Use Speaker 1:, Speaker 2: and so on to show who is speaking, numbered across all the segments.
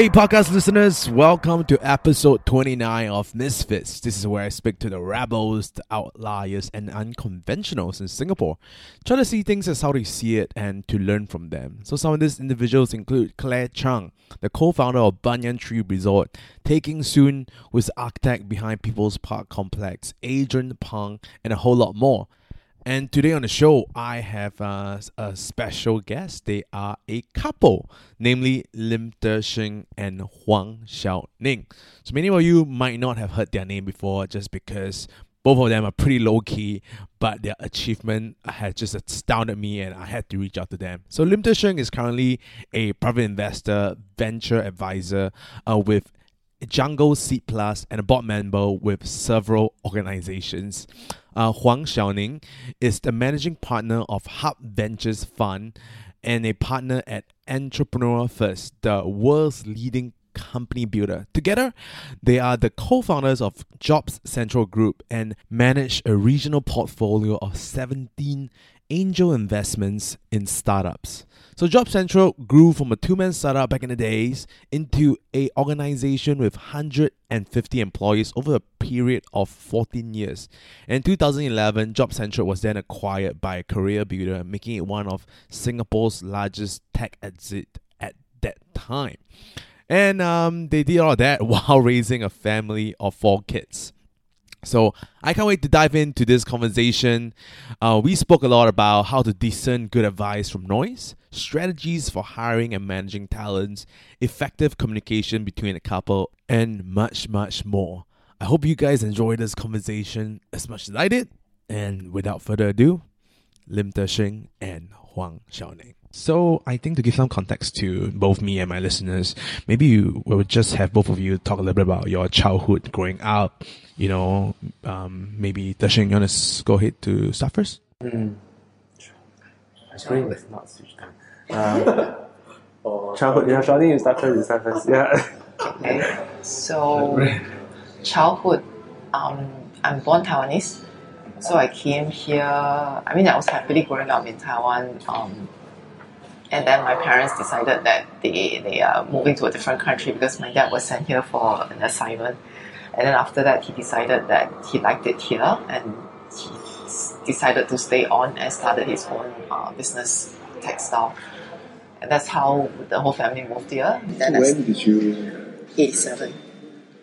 Speaker 1: Hey, podcast listeners, welcome to episode 29 of Misfits. This is where I speak to the rebels, the outliers, and unconventionals in Singapore. Try to see things as how they see it and to learn from them. So, some of these individuals include Claire Chiang, the co founder of Banyan Tree Resort, Tay Kheng Soon, who is the architect behind People's Park Complex, Adrian Pang, and a whole lot more. And today on the show, I have uh, a special guest. They are a couple, namely Lim Der Shing and Huang Xiao Ning. So many of you might not have heard their name before just because both of them are pretty low key, but their achievement has just astounded me and I had to reach out to them. So Lim Der Shing is currently a private investor, venture advisor uh, with Jungle Seed Plus and a board member with several organizations. Uh, Huang Shao-Ning is the managing partner of Hub Ventures Fund and a partner at Entrepreneur First, the world's leading company builder. Together, they are the co founders of Jobs Central Group and manage a regional portfolio of 17 angel investments in startups. So Job Central grew from a two-man startup back in the days into a organization with 150 employees over a period of 14 years. In 2011, Job Central was then acquired by CareerBuilder, making it one of Singapore's largest tech exit at that time. And um, they did all that while raising a family of four kids. So I can't wait to dive into this conversation. Uh, we spoke a lot about how to discern good advice from noise, strategies for hiring and managing talents, effective communication between a couple, and much, much more. I hope you guys enjoyed this conversation as much as I did. And without further ado, Lim Der Shing and Huang Shao-Ning. So I think to give some context to both me and my listeners, maybe you will just have both of you talk a little bit about your childhood growing up. You know, um, maybe Der Shing, you want to go ahead to start first?
Speaker 2: Mm. My screen was not switched on. Um, childhood, yeah, Charlene, you start first, you start first. Yeah.
Speaker 3: Okay. So, childhood, um, I'm born Taiwanese. So I came here, I mean, I was happily growing up in Taiwan. Um, and then my parents decided that they, they are moving to a different country because my dad was sent here for an assignment. And then after that, he decided that he liked it here and he decided to stay on and started his own uh, business, textile. And that's how the whole family moved here. Then
Speaker 4: When did you,
Speaker 3: 87.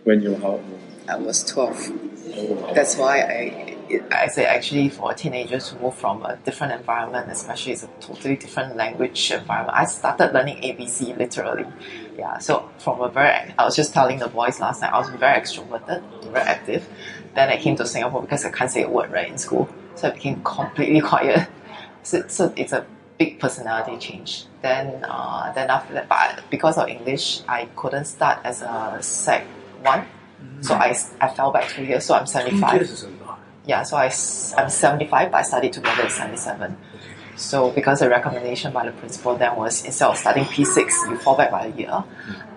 Speaker 4: when you were how old?
Speaker 3: I was 12. That's why I, I say actually for teenagers to move from a different environment, especially it's a totally different language environment. I started learning ABC literally. Yeah, so from a very, I was just telling the boys last night, I was very extroverted, very active. Then I came to Singapore because I can't say a word right in school. So I became completely quiet. So, so it's a big personality change. Then, uh, then after that, but because of English, I couldn't start as a sec one. So I, I fell back two years. So I'm 75. Yeah, so I, I'm 75, but I studied together at 77. So because the recommendation by the principal then was instead of studying P6, you fall back by a year.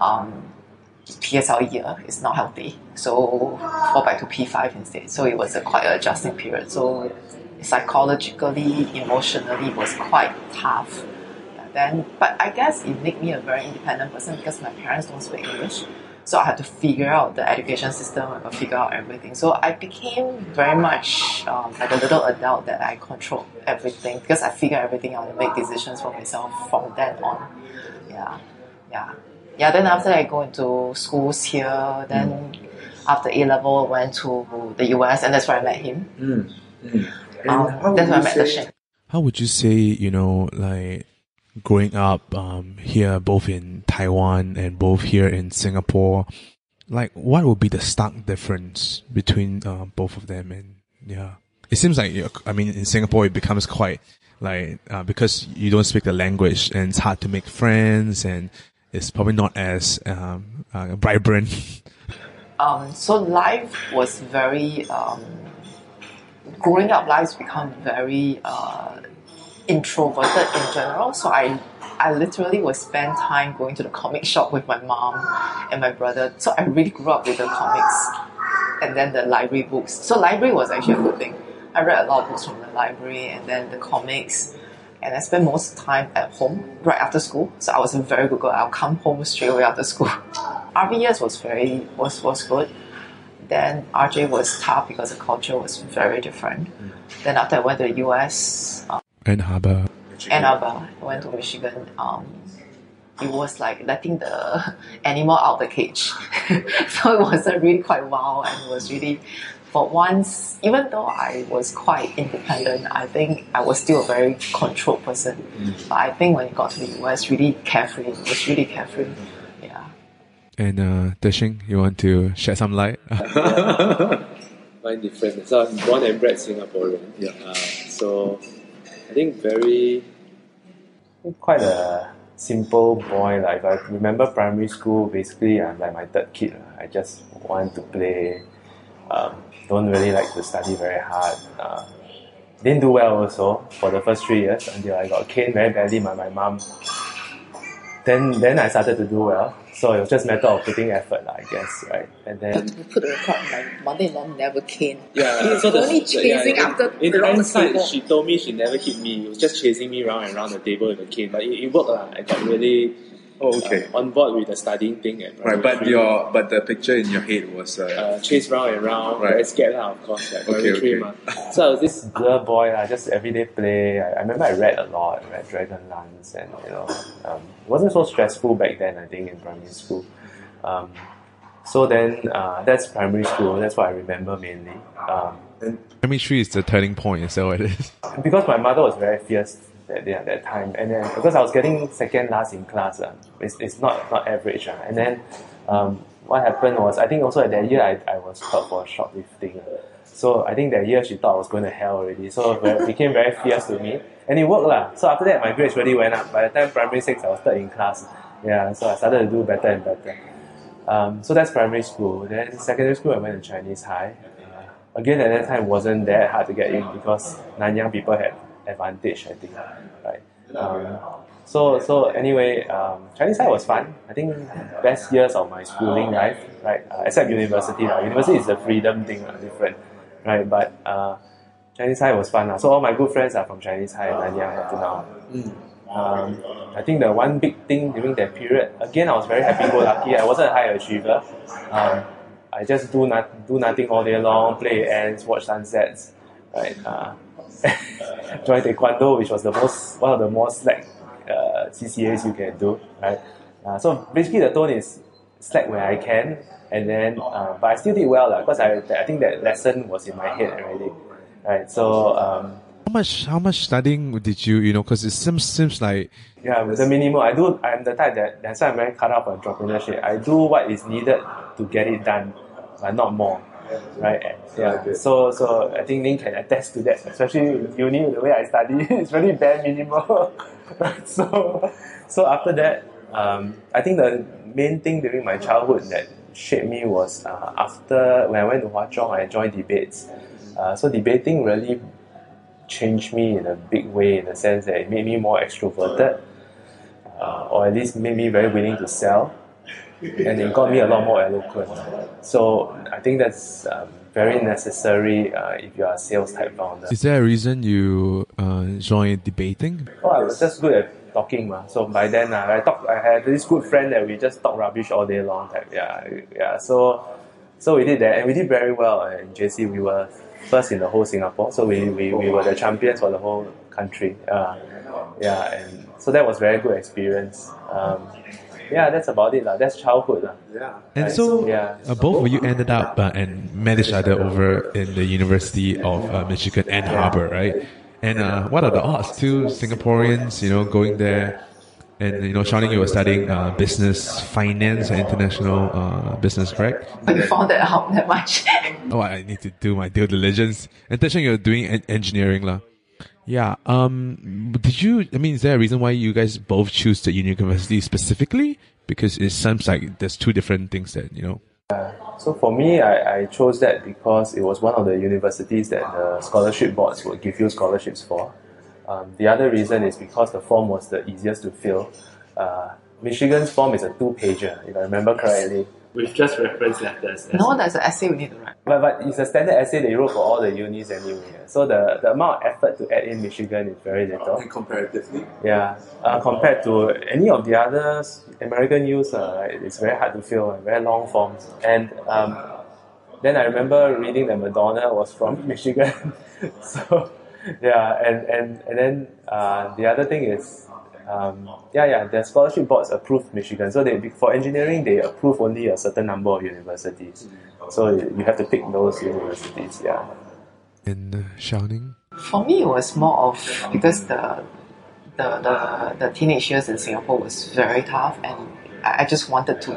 Speaker 3: Um, PSLE year is not healthy, so fall back to P5 instead. So it was a quite adjusting period. So psychologically, emotionally, it was quite tough. Then, but I guess it made me a very independent person because my parents don't speak English. So I had to figure out the education system, I had to figure out everything. So I became very much um, like a little adult that I controlled everything because I figured everything out and make decisions for myself from then on. Yeah, yeah, yeah. Then after I go into schools here, then after A level, I went to the US, and that's where I met him.
Speaker 4: Mm. Mm.
Speaker 3: Um, that's where I
Speaker 4: you
Speaker 3: met the
Speaker 4: say-
Speaker 3: Sheng.
Speaker 1: How would you say, you know, like growing up um, here, both in Taiwan and both here in Singapore, like what would be the stark difference between uh, both of them? And yeah, it seems like I mean, in Singapore, it becomes quite like uh, because you don't speak the language, and it's hard to make friends, and it's probably not as um, uh, vibrant.
Speaker 3: um, so life was very um, growing up life become very uh, introverted in general so i i literally would spend time going to the comic shop with my mom and my brother so i really grew up with the comics and then the library books so library was actually a good thing i read a lot of books from the library and then the comics and I spent most time at home right after school. So I was a very good girl. I'll come home straight away after school. RV years was very was was good. Then RJ was tough because the culture was very different. Then after I went to the US, um,
Speaker 1: Ann Harbor.
Speaker 3: Ann Arbor, I went to Michigan. Um, it was like letting the animal out the cage. so it was uh, really quite wild and it was really, for once, even though I was quite independent, I think I was still a very controlled person. But I think when it got to the US, really carefree. It was really carefree. Yeah.
Speaker 1: And uh, Der Shing, you want to shed some light?
Speaker 4: Mine different. So I'm born and bred Singaporean.
Speaker 2: Yeah.
Speaker 4: Uh, so I think very
Speaker 2: quite a simple boy. Like I remember primary school, basically I'm like my third kid. I just want to play. Um, don't really like to study very hard. Uh, didn't do well also for the first three years until I got caned very badly by my mom. Then then I started to do well. So it was just a matter of putting effort, I guess, right? And then
Speaker 3: To put the record, my mother-in-law never came.
Speaker 4: yeah.
Speaker 3: He's
Speaker 4: so the-
Speaker 3: only
Speaker 4: the-
Speaker 3: chasing
Speaker 4: in,
Speaker 3: after
Speaker 4: In
Speaker 3: around the
Speaker 4: hindsight,
Speaker 3: table.
Speaker 4: she told me she never hit me. It was just chasing me around and around the table with a cane. But it, it worked lah. I got really
Speaker 5: Oh, okay.
Speaker 4: uh, on board with the studying thing. At
Speaker 5: Right, but
Speaker 4: three.
Speaker 5: your but the picture in your head was uh,
Speaker 4: uh, chase round and round,
Speaker 5: Right.
Speaker 4: very scared lah, of course. Like,
Speaker 5: Okay,
Speaker 4: primary three
Speaker 5: okay.
Speaker 4: So I was this
Speaker 2: blur boy, I just everyday play. I, I remember I read a lot, read Dragonlance, and you know, um, wasn't so stressful back then. I think in primary school. Um, so then uh, that's primary school. That's what I remember mainly. Um,
Speaker 1: Primary three is the turning point, is that what it is?
Speaker 2: because my mother was very fierce that that time, and then because I was getting second last in class, uh, it's, it's not not average, uh, and then um, what happened was I think also at that year I, I was caught for shoplifting. uh. So I think that year she thought I was going to hell already. So it became very fierce to me, and it worked lah. So after that my grades really went up. By the time primary six, I was third in class. Yeah, so I started to do better and better. Um, so that's primary school. Then secondary school, I went to Chinese High. Uh, again, at that time, it wasn't that hard to get in because Nanyang people had advantage, I think. Right. Um, so so anyway, um, Chinese High was fun. I think best years of my schooling life, right? Uh, except university. lah. University is the freedom thing, lah, different, right? But uh, Chinese High was fun. lah. So all my good friends are from Chinese High in Nanyang up to now. Um, I think the one big thing during that period, again, I was very happy-go-lucky. I wasn't a high achiever. Um, I just do not do nothing all day long, play ants, watch sunsets, right? Uh, join taekwondo, which was the most one of the most slack uh, CCAs you can do, right? Uh, so basically, the tone is slack where I can, and then uh, but I still did well because I I think that lesson was in my head already, right? So. Um,
Speaker 1: How much how much studying did you you know? Because it seems seems like
Speaker 2: Yeah, with the minimum. I do. I'm the type that that's why I'm very cut off for entrepreneurship. I do what is needed to get it done, but not more. Right? Yeah. So so I think Ning can attest to that. Especially in uni, the way I study, it's really bare minimal. right? So so after that, um, I think the main thing during my childhood that shaped me was uh, after when I went to Hwa Chong, I joined debates. Uh, so debating really changed me in a big way in the sense that it made me more extroverted, uh, or at least made me very willing to sell, and it got me a lot more eloquent. So I think that's um, very necessary uh, if you are a sales type founder.
Speaker 1: is there a reason you uh, joined debating?
Speaker 2: Oh, I was just good at talking, ma. So by then, uh, I talk. I had this good friend that we just talk rubbish all day long. Type. Yeah, yeah. So, so we did that, and we did very well uh, in JC. We were first in the whole Singapore. So we, we, we were the champions for the whole country. Uh, yeah, and so that was very good experience. Um, yeah, that's about it. lah. That's childhood. lah.
Speaker 1: And so,
Speaker 2: yeah.
Speaker 1: uh, both of you ended up uh, and met each other over in the University of uh, Michigan Ann Arbor, right? And uh, what are the odds? Two Singaporeans, you know, going there and you know, Shawnee, you were studying uh, business, finance, and international uh, business, correct?
Speaker 3: You found that out that much.
Speaker 1: Oh, I need to do my due diligence. And Der Shing, you're doing en- engineering, lah. Yeah. Um. Did you? I mean, is there a reason why you guys both choose the Union university specifically? Because it sounds like there's two different things that you know.
Speaker 2: So for me, I, I chose that because it was one of the universities that the scholarship boards would give you scholarships for. Um, the other reason is because the form was the easiest to fill. Uh, Michigan's form is a two-pager, if I remember correctly.
Speaker 4: With just reference letters. That's
Speaker 3: No, there's an essay we need to write.
Speaker 2: But, but it's a standard essay they wrote for all the unis anyway. So the, the amount of effort to add in Michigan is very little.
Speaker 5: And comparatively,
Speaker 2: Yeah, uh, compared to any of the other American news, uh, it's very hard to fill, uh, very long forms. And um, then I remember reading that Madonna was from Michigan. so, yeah, and, and, and then uh, the other thing is, um, yeah, yeah, the scholarship boards approved Michigan. So they, for engineering, they approve only a certain number of universities. So you have to pick those universities, yeah.
Speaker 1: In uh, Shao-Ning?
Speaker 3: For me, it was more of because the the, the, the teenage years in Singapore was very tough, and I I just wanted to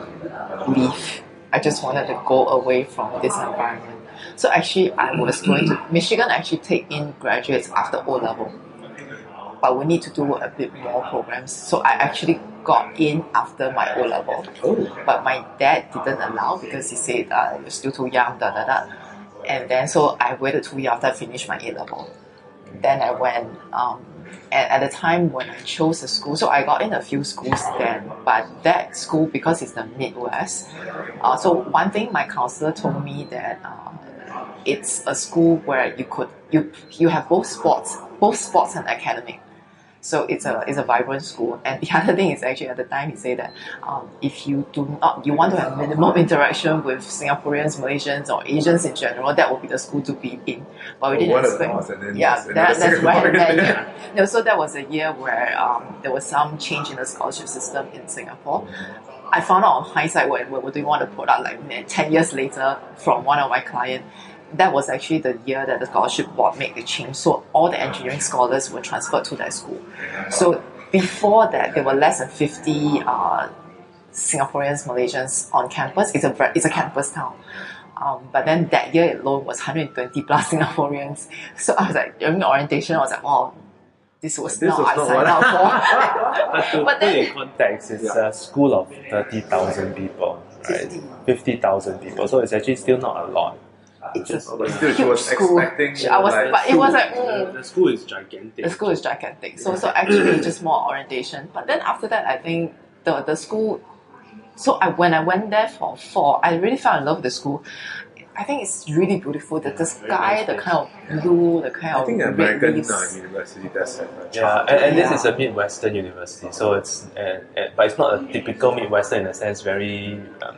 Speaker 3: leave. I just wanted to go away from this environment. So actually, I was going to Michigan. Actually, take in graduates after O level, but we need to do a bit more programs. So I actually got in after my O level, but my dad didn't allow because he said uh, you're still too young. Da da da. And then so I waited two years after I finished my A level then I went um, and at the time when I chose the school, so I got in a few schools then, but that school because it's the Midwest. Uh, so one thing my counselor told me that uh, it's a school where you could you you have both sports, both sports and academic. So it's a it's a vibrant school. And the other thing is actually at the time he said that um, if you do not you want to have minimum interaction with Singaporeans, Malaysians, or Asians in general, that would be the school to be in. But we didn't expect. Yeah, that, that's right. That year. No, so that was a year where um, there was some change in the scholarship system in Singapore. I found out on hindsight when we were doing one of the product like 10 years later from one of my clients. That was actually the year that the scholarship board made the change. So all the engineering scholars were transferred to that school. So before that, there were less than 50 uh, Singaporeans, Malaysians on campus. It's a it's a campus town. Um, but then that year alone was 120 plus Singaporeans. So I was like, during the orientation, I was like, wow, this was
Speaker 2: This
Speaker 3: not
Speaker 2: was
Speaker 3: I
Speaker 2: not
Speaker 3: signed
Speaker 2: what-
Speaker 3: up
Speaker 2: But
Speaker 3: for.
Speaker 2: to
Speaker 3: But
Speaker 2: put
Speaker 3: then-
Speaker 2: in context, it's a school of 30,000 people, right? 50,000 people. So it's actually still not a lot.
Speaker 3: It's a
Speaker 5: But still, she
Speaker 3: huge
Speaker 5: was
Speaker 3: school.
Speaker 5: expecting
Speaker 3: I was,
Speaker 5: like,
Speaker 3: but it was like,
Speaker 4: The,
Speaker 3: mm,
Speaker 4: the school is gigantic.
Speaker 3: the school is gigantic. So so actually just more orientation. But then after that, I think the the school. So I when I went there for four, I really fell in love with the school. I think it's really beautiful. The, the sky, the kind of blue, the kind of I
Speaker 5: think
Speaker 3: red
Speaker 5: American
Speaker 3: leaves.
Speaker 5: uh, university does have a
Speaker 2: Yeah, and, and this
Speaker 3: Yeah.
Speaker 2: is a Midwestern university, so it's and, and, but it's not a typical Midwestern in a sense, very um,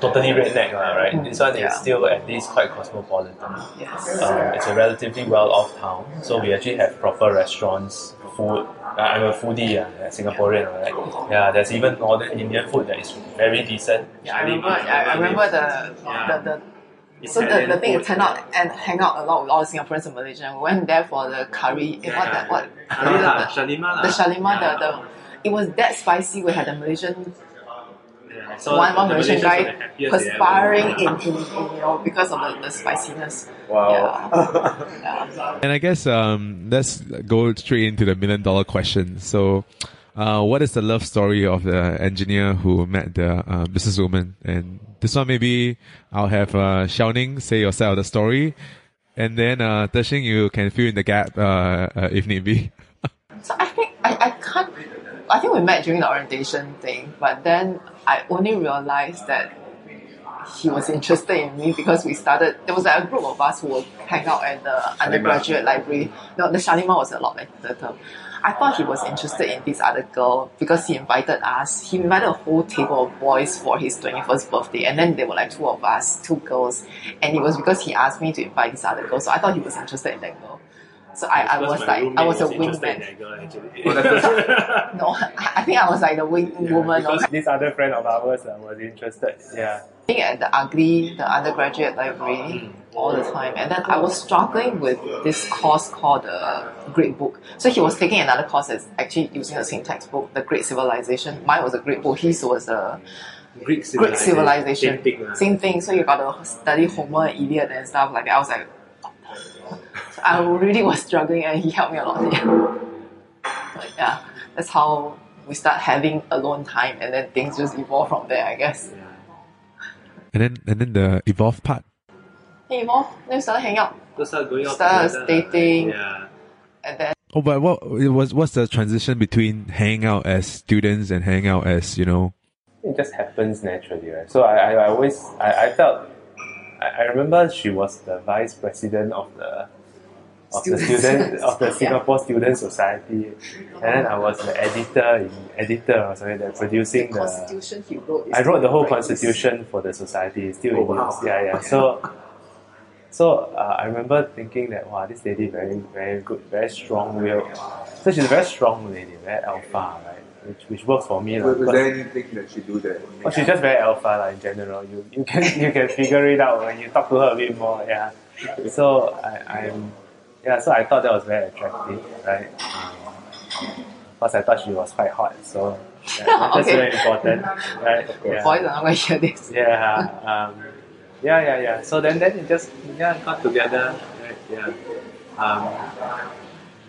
Speaker 2: totally redneck, lah, right?
Speaker 3: Mm,
Speaker 2: This one
Speaker 3: yeah.
Speaker 2: is still at least quite cosmopolitan.
Speaker 3: Yes.
Speaker 2: Um, it's a relatively well-off town, so we actually have proper restaurants, food. Uh, I'm a foodie, yeah, yeah, Singaporean, right? Yeah, there's even Northern Indian food that is very decent.
Speaker 3: Yeah, I remember. I, I remember the the, the So the, the thing
Speaker 4: food.
Speaker 3: is, turn out and hang out a lot with all the Singaporeans and Malaysians. We went there for the curry. eh, what that what?
Speaker 4: Shalimar,
Speaker 3: the,
Speaker 4: Shalimar lah.
Speaker 3: the
Speaker 4: Shalimar,
Speaker 3: the, the it was that spicy. We had the Malaysian
Speaker 4: Yeah. So
Speaker 3: one one
Speaker 4: the
Speaker 3: Malaysian guy
Speaker 4: the happiest they ever
Speaker 3: perspiring in, in, in you know because of the, the spiciness.
Speaker 5: Wow.
Speaker 3: Yeah. yeah.
Speaker 1: And I guess um, let's go straight into the million dollar question. So, uh, what is the love story of the engineer who met the uh, businesswoman? And this one, maybe I'll have uh, Shao-Ning say your side of the story, and then uh, Der Shing, you can fill in the gap uh, uh, if need be.
Speaker 3: So I think I, I can't. I think we met during the orientation thing, but then I only realized that he was interested in me because we started. There was like a group of us who would hang out at the undergraduate library. No, the Shalimar was a lot better. I thought he was interested in this other girl because he invited us. He invited a whole table of boys for his 21st birthday, and then there were like two of us, two girls, and it was because he asked me to invite this other girl. So I thought he was interested in that girl. So I, I was like, I was a wingman.
Speaker 4: that. Oh,
Speaker 3: no, I I think I was like the wing woman. Or
Speaker 2: Because this other friend of ours uh, was interested. Yeah.
Speaker 3: being at uh, the ugly, the undergraduate library mm. all the time. And then I was struggling with this course called the Great Book. So he was taking another course that's actually using the same textbook, The Great Civilization. Mine was a Great Book. His was a
Speaker 4: Greek civilization.
Speaker 3: Greek Civilization.
Speaker 4: Same thing, lah.
Speaker 3: Same thing. So you got to study Homer, Iliad, and stuff like that. I was like, so I really was struggling, and he helped me a lot. But yeah, that's how we start having alone time, and then things just evolve from there, I guess.
Speaker 1: And then and then the evolve part.
Speaker 3: Hey, evolve. Then we started hanging out.
Speaker 4: So start going out
Speaker 3: Start
Speaker 4: together.
Speaker 3: dating.
Speaker 4: Yeah.
Speaker 3: And then
Speaker 1: Oh, but what it was what's the transition between hanging out as students and hanging out as you know?
Speaker 2: it just happens naturally, right? So I, I, I always I, I felt I, I remember she was the vice president of the of the student of the
Speaker 3: Yeah.
Speaker 2: Singapore Student Society, and then I was the editor in editor or something that producing the.
Speaker 3: Constitution he wrote.
Speaker 2: I wrote the whole
Speaker 3: right.
Speaker 2: constitution for the society. Still
Speaker 5: Oh,
Speaker 2: in
Speaker 5: wow.
Speaker 2: use. Yeah, yeah. So, so uh, I remember thinking that wow, this lady very, very good, very strong-willed. So she's a very strong lady, very alpha, right? Which, which works for me, lah.
Speaker 5: Was, was there anything that she do that?
Speaker 2: Oh, she's just very alpha like, in general. You you can you can figure it out when you talk to her a bit more. Yeah. So I, I'm yeah. So I thought that was very attractive, right? Because I thought she was quite hot. So yeah, that's
Speaker 3: Okay.
Speaker 2: very important, right? Yeah.
Speaker 3: Boys are not going to hear this.
Speaker 2: Yeah. Um, yeah, yeah, yeah. So then, then it just yeah got together. Right? Yeah. Um,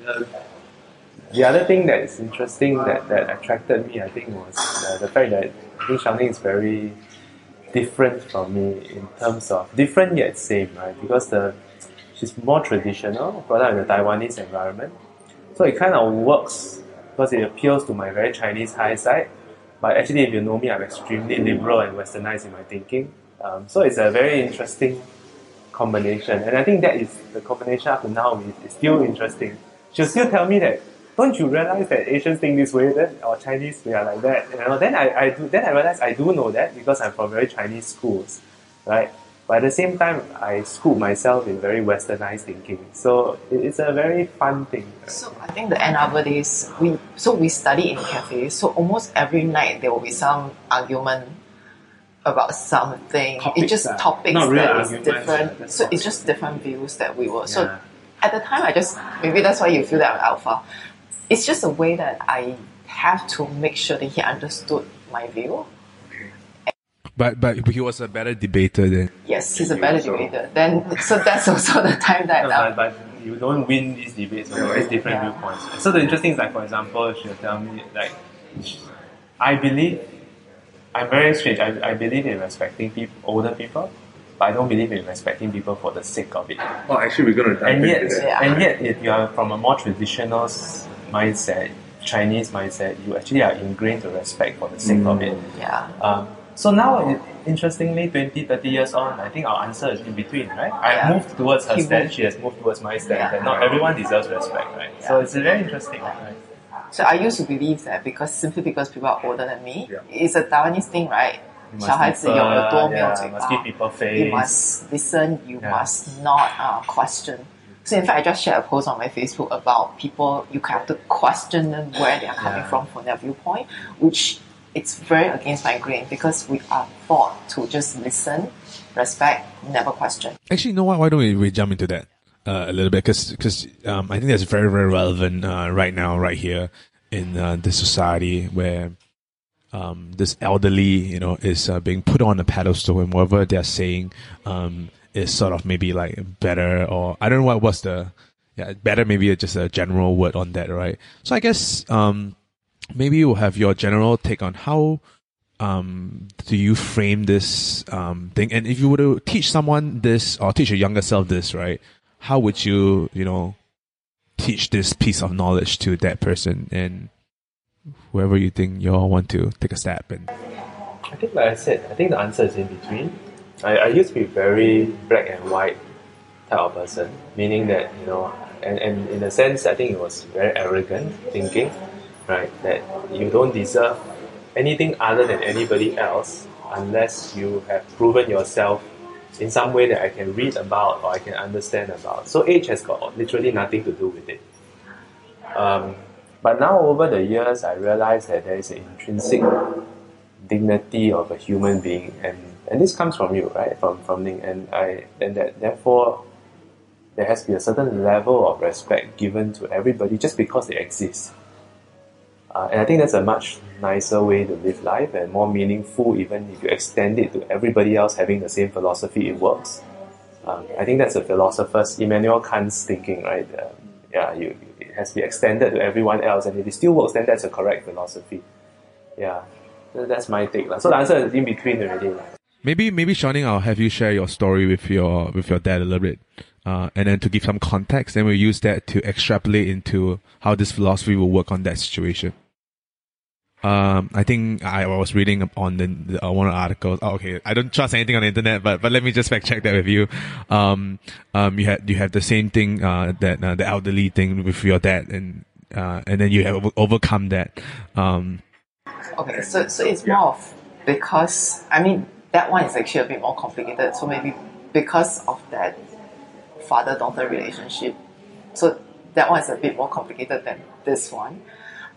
Speaker 2: the, the other thing that is interesting that, that attracted me, I think, was uh, the fact that I think Shao-Ning is very different from me in terms of different yet same, right? Because the she's more traditional, brought up in a Taiwanese environment, so it kind of works because it appeals to my very Chinese high side. But actually, if you know me, I'm extremely liberal and westernized in my thinking. Um, so it's a very interesting combination, and I think that is the combination up to now is, is still interesting. She'll still tell me that, don't you realize that Asians think this way, then or Chinese we are like that. You know, then I, I do then I realize I do know that because I'm from very Chinese schools, right? But at the same time, I school myself in very westernized thinking. So it's a very fun thing.
Speaker 3: So I think the end of it is we so we study in cafes. So almost every night there will be some argument about something.
Speaker 2: Topics,
Speaker 3: it's just
Speaker 2: ah.
Speaker 3: topics that is
Speaker 2: arguments,
Speaker 3: different.
Speaker 2: that's
Speaker 3: So
Speaker 2: topics.
Speaker 3: it's just different views that we were. So
Speaker 2: Yeah.
Speaker 3: at the time, I just maybe that's why you feel that I'm alpha. It's just a way that I have to make sure that he understood my view.
Speaker 1: But but he was a better debater than.
Speaker 3: Yes, he's a better debater. Then so that's also the time that
Speaker 2: No, but, but you don't win these debates over these different
Speaker 3: Yeah.
Speaker 2: viewpoints. So the interesting is like, for example, she'll tell me like, I believe, I'm very strange. I, I believe in respecting people, older people, but I don't believe in respecting people for the sake of it.
Speaker 5: Oh, actually, we're going to dive
Speaker 2: And yet.
Speaker 3: Yeah.
Speaker 2: and yet, if you are from a more traditional mindset, Chinese mindset, you actually are ingrained to respect for the sake of it.
Speaker 3: yeah.
Speaker 2: Um, so now, i- interestingly, 20, 30 years on, I think our answer is in between, right? I
Speaker 3: Yeah.
Speaker 2: moved towards her
Speaker 3: He
Speaker 2: stand,
Speaker 3: moved.
Speaker 2: she has moved towards my stand,
Speaker 3: Yeah.
Speaker 2: and not everyone deserves respect, right? So
Speaker 3: Yeah.
Speaker 2: it's very interesting, right?
Speaker 3: So I used to believe that because simply because people are older than me,
Speaker 5: Yeah.
Speaker 3: it's a Taiwanese thing, right?
Speaker 2: You must
Speaker 3: 小孩子有
Speaker 2: defer,
Speaker 3: 耳朵没有
Speaker 2: yeah,
Speaker 3: 嘴巴
Speaker 2: must give people
Speaker 3: You
Speaker 2: face.
Speaker 3: must listen. You
Speaker 2: Yeah.
Speaker 3: must not uh, question. So in fact, I just shared a post on my Facebook about people. You have to question them where they are coming
Speaker 2: Yeah.
Speaker 3: from from their viewpoint, which it's very against my grain because we are taught to just listen, respect, never question.
Speaker 1: Actually, you know what? Why don't we, we jump into that uh, a little bit? Because um, I think that's very very relevant uh, right now, right here in uh, this society where um, this elderly, you know, is uh, being put on a pedestal, and whatever they're saying um, is sort of maybe like better, or I don't know what was the yeah better, maybe just a general word on that, right? So I guess um, maybe you'll have your general take on how um, do you frame this um, thing? And if you were to teach someone this or teach your younger self this, right? How would you, you know, teach this piece of knowledge to that person and whoever you think you all want to take a stab and
Speaker 2: I think, like I said, I think the answer is in between. I, I used to be very black and white type of person, meaning that, you know, and, and in a sense, I think it was very arrogant thinking, right? That you don't deserve anything other than anybody else unless you have proven yourself in some way that I can read about or I can understand about. So age has got literally nothing to do with it. Um, but now over the years, I realize that there is an intrinsic dignity of a human being, and, and this comes from you, right? From from Ning, and I and that therefore there has to be a certain level of respect given to everybody just because they exist. Uh, and I think that's a much nicer way to live life and more meaningful, even if you extend it to everybody else having the same philosophy, it works. Um, I think that's a philosopher's, Immanuel Kant's thinking, right? Um, yeah, you, it has to be extended to everyone else, and if it still works, then that's a correct philosophy. Yeah, that's my take. So the answer is in between already.
Speaker 1: maybe maybe Shao-Ning, I'll have you share your story with your with your dad a little bit. Uh, and then to give some context, then we'll use that to extrapolate into how this philosophy will work on that situation. um, I think I was reading on the, the uh, one of the articles. Oh, okay, I don't trust anything on the internet, but but let me just fact check that with you. Um, um, you had you have the same thing uh, that uh, the elderly thing with your dad, and uh, and then you have overcome that. Um,
Speaker 3: Okay, so so it's more of because I mean that one is actually a bit more complicated. So maybe because of that father daughter relationship, so that one is a bit more complicated than this one.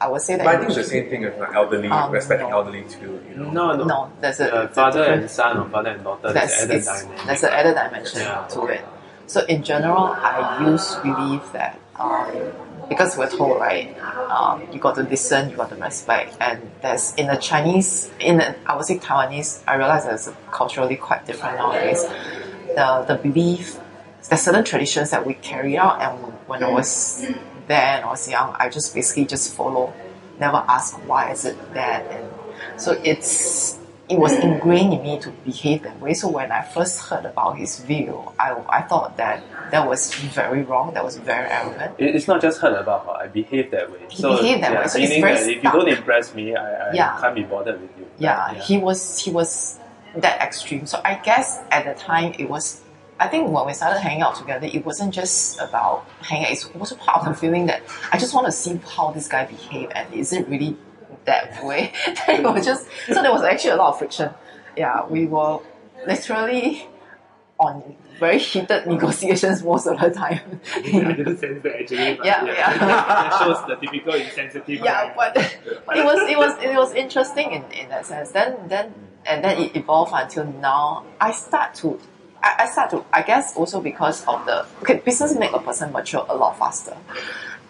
Speaker 3: I would say that
Speaker 5: But I think it's the same thing with like elderly,
Speaker 3: Um,
Speaker 5: respecting
Speaker 3: no.
Speaker 5: elderly too. You know.
Speaker 2: No, no.
Speaker 3: no, there's a,
Speaker 2: Uh, father and son or father and daughter,
Speaker 3: that's
Speaker 2: there's added
Speaker 3: it's,
Speaker 2: dynamic.
Speaker 3: there's an added dimension
Speaker 2: Yeah.
Speaker 3: to it. So in general, I use believe that um, because we're told right, um, you got to listen, you got to respect, and there's in the Chinese, in the, I would say Taiwanese, I realize that it's culturally quite different nowadays. The the belief, there's certain traditions that we carry out, and when I was there and I was young, I just basically just follow, never ask why is it that, and so it's it was ingrained in me to behave that way. So when I first heard about his view, I, I thought that that was very wrong. That was very arrogant.
Speaker 2: It- It's not just heard about, but I behave that way.
Speaker 3: He behaved that way, so it's very
Speaker 2: that if you don't impress me, I, I
Speaker 3: Yeah.
Speaker 2: can't be bothered with you.
Speaker 3: Yeah, he was he was that extreme. So I guess at the time it was. I think when we started hanging out together, it wasn't just about hanging. out. It's also part of the feeling that I just want to see how this guy behave and is it really that way? it was just so there was actually a lot of friction. Yeah, we were literally on very heated negotiations most of the time.
Speaker 4: I didn't sense that actually. but
Speaker 3: Yeah, yeah.
Speaker 4: that shows the typical insensitive.
Speaker 3: yeah, but, but it was it was it was interesting in, in that sense. Then then and then it evolved until now. I start to I, I start to I guess also because of the okay business make a person mature a lot faster,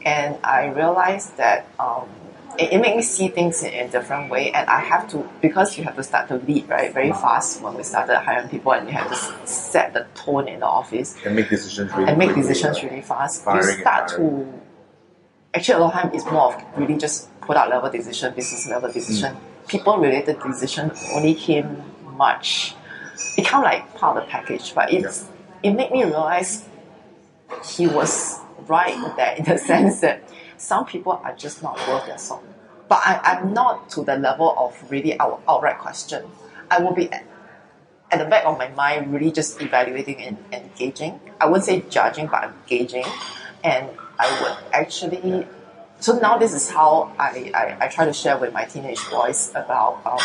Speaker 3: and I realized that um, it, it made me see things in a different way, and I have to because you have to start to lead right very fast when we started hiring people, and you have to set the tone in the office
Speaker 5: And make decisions really
Speaker 3: and make decisions really fast. You start to actually a lot of time it's more of really just product level decision, business level decision. People related decision only came much become like part of the package. But it's it made me realize he was right there in the sense that some people are just not worth their salt. But I, I'm not to the level of really out, outright question. I will be at, at the back of my mind really just evaluating and engaging. I wouldn't say judging, but engaging. And I would actually so now this is how I, I, I try to share with my teenage boys about um,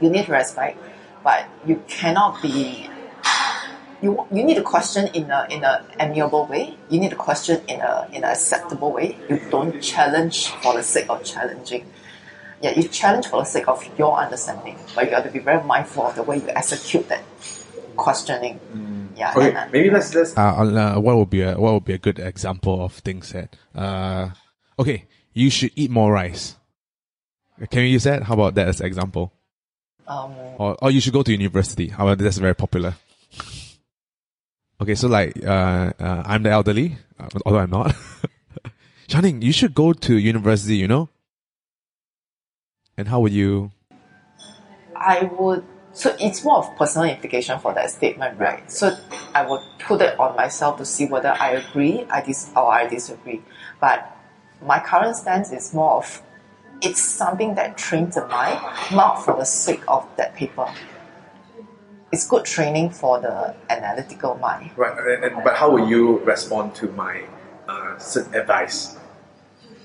Speaker 3: you need respect, but you cannot be you, you need to question in a in a amiable way. You need to question in a in an acceptable way. You don't challenge for the sake of challenging. Yeah, you challenge for the sake of your understanding, but you have to be very mindful of the way you execute that questioning. Yeah,
Speaker 5: Okay,
Speaker 3: and, uh,
Speaker 5: maybe let's let's
Speaker 1: uh, uh, what would be a what would be a good example of things that uh okay you should eat more rice can we use that how about that as an example
Speaker 3: um,
Speaker 1: or or you should go to university about that's very popular okay so like uh, uh i'm the elderly uh, although i'm not Shao-Ning, you should go to university you know and how would you
Speaker 3: I would. So it's more of personal implication for that statement, right? So I would put it on myself to see whether I agree, I dis or I disagree. But my current stance is more of it's something that trains the mind, not for the sake of that paper. It's good training for the analytical mind.
Speaker 5: right. And, and, but how will you respond to my uh, advice?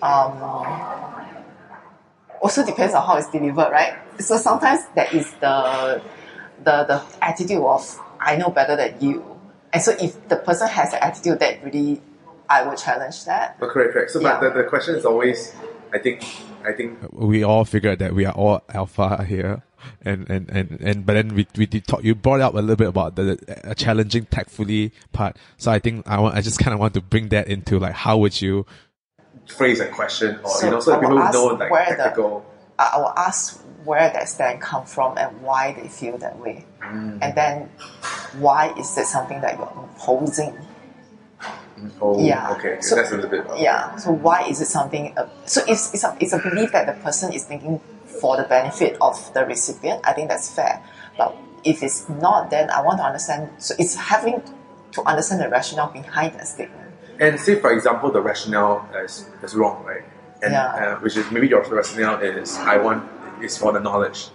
Speaker 3: um, also depends on how it's delivered, right? So sometimes that is the the the attitude of I know better than you, and so if the person has the attitude that really I will challenge that.
Speaker 5: Oh, correct, correct. So,
Speaker 3: Yeah.
Speaker 5: but the, the question is always, I think, I think
Speaker 1: we all figured that we are all alpha here. And and and, and but then we we did talk you brought up a little bit about the uh, challenging tactfully part. So i think i want i just kind of want to bring that into like how would you
Speaker 5: phrase a question or
Speaker 3: So
Speaker 5: you know, so people
Speaker 3: will
Speaker 5: know like
Speaker 3: where the-
Speaker 5: technical.
Speaker 3: I I will ask where that stand come from and why they feel that way, and then why is it something that you're imposing
Speaker 5: Oh,
Speaker 3: Yeah.
Speaker 5: okay.
Speaker 3: So-
Speaker 5: that's a little bit.
Speaker 3: Yeah. So why is it something? Uh, so it's it's a, it's a belief that the person is thinking for the benefit of the recipient. I think that's fair. But if it's not, then I want to understand. So it's having to understand the rationale behind that statement.
Speaker 5: And say, for example, the rationale is, is wrong, right? and
Speaker 3: Yeah.
Speaker 5: uh, which is maybe your rationale is I want is for the knowledge.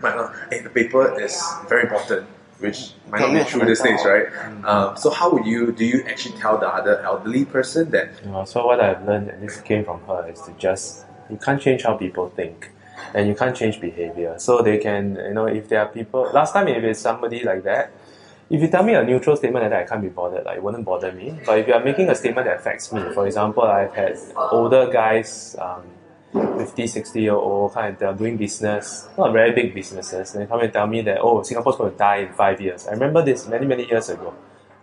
Speaker 5: But uh, hey, the paper is very important, which might not be
Speaker 3: Yeah,
Speaker 5: true these days, right? Um, so how would you do you actually tell the other elderly person that
Speaker 2: You know, so what I've learned, and this came from her, is to just you can't change how people think, and you can't change behavior. So they can, you know, if there are people. Last time, if it's somebody like that, if you tell me a neutral statement like that, I can't be bothered. Like it wouldn't bother me. But if you are making a statement that affects me, for example, I've had older guys. Um, 50, 60 year old kind of they're doing business, not very big businesses, and they come and tell me that, oh, Singapore's going to die in five years. I remember this many, many years ago,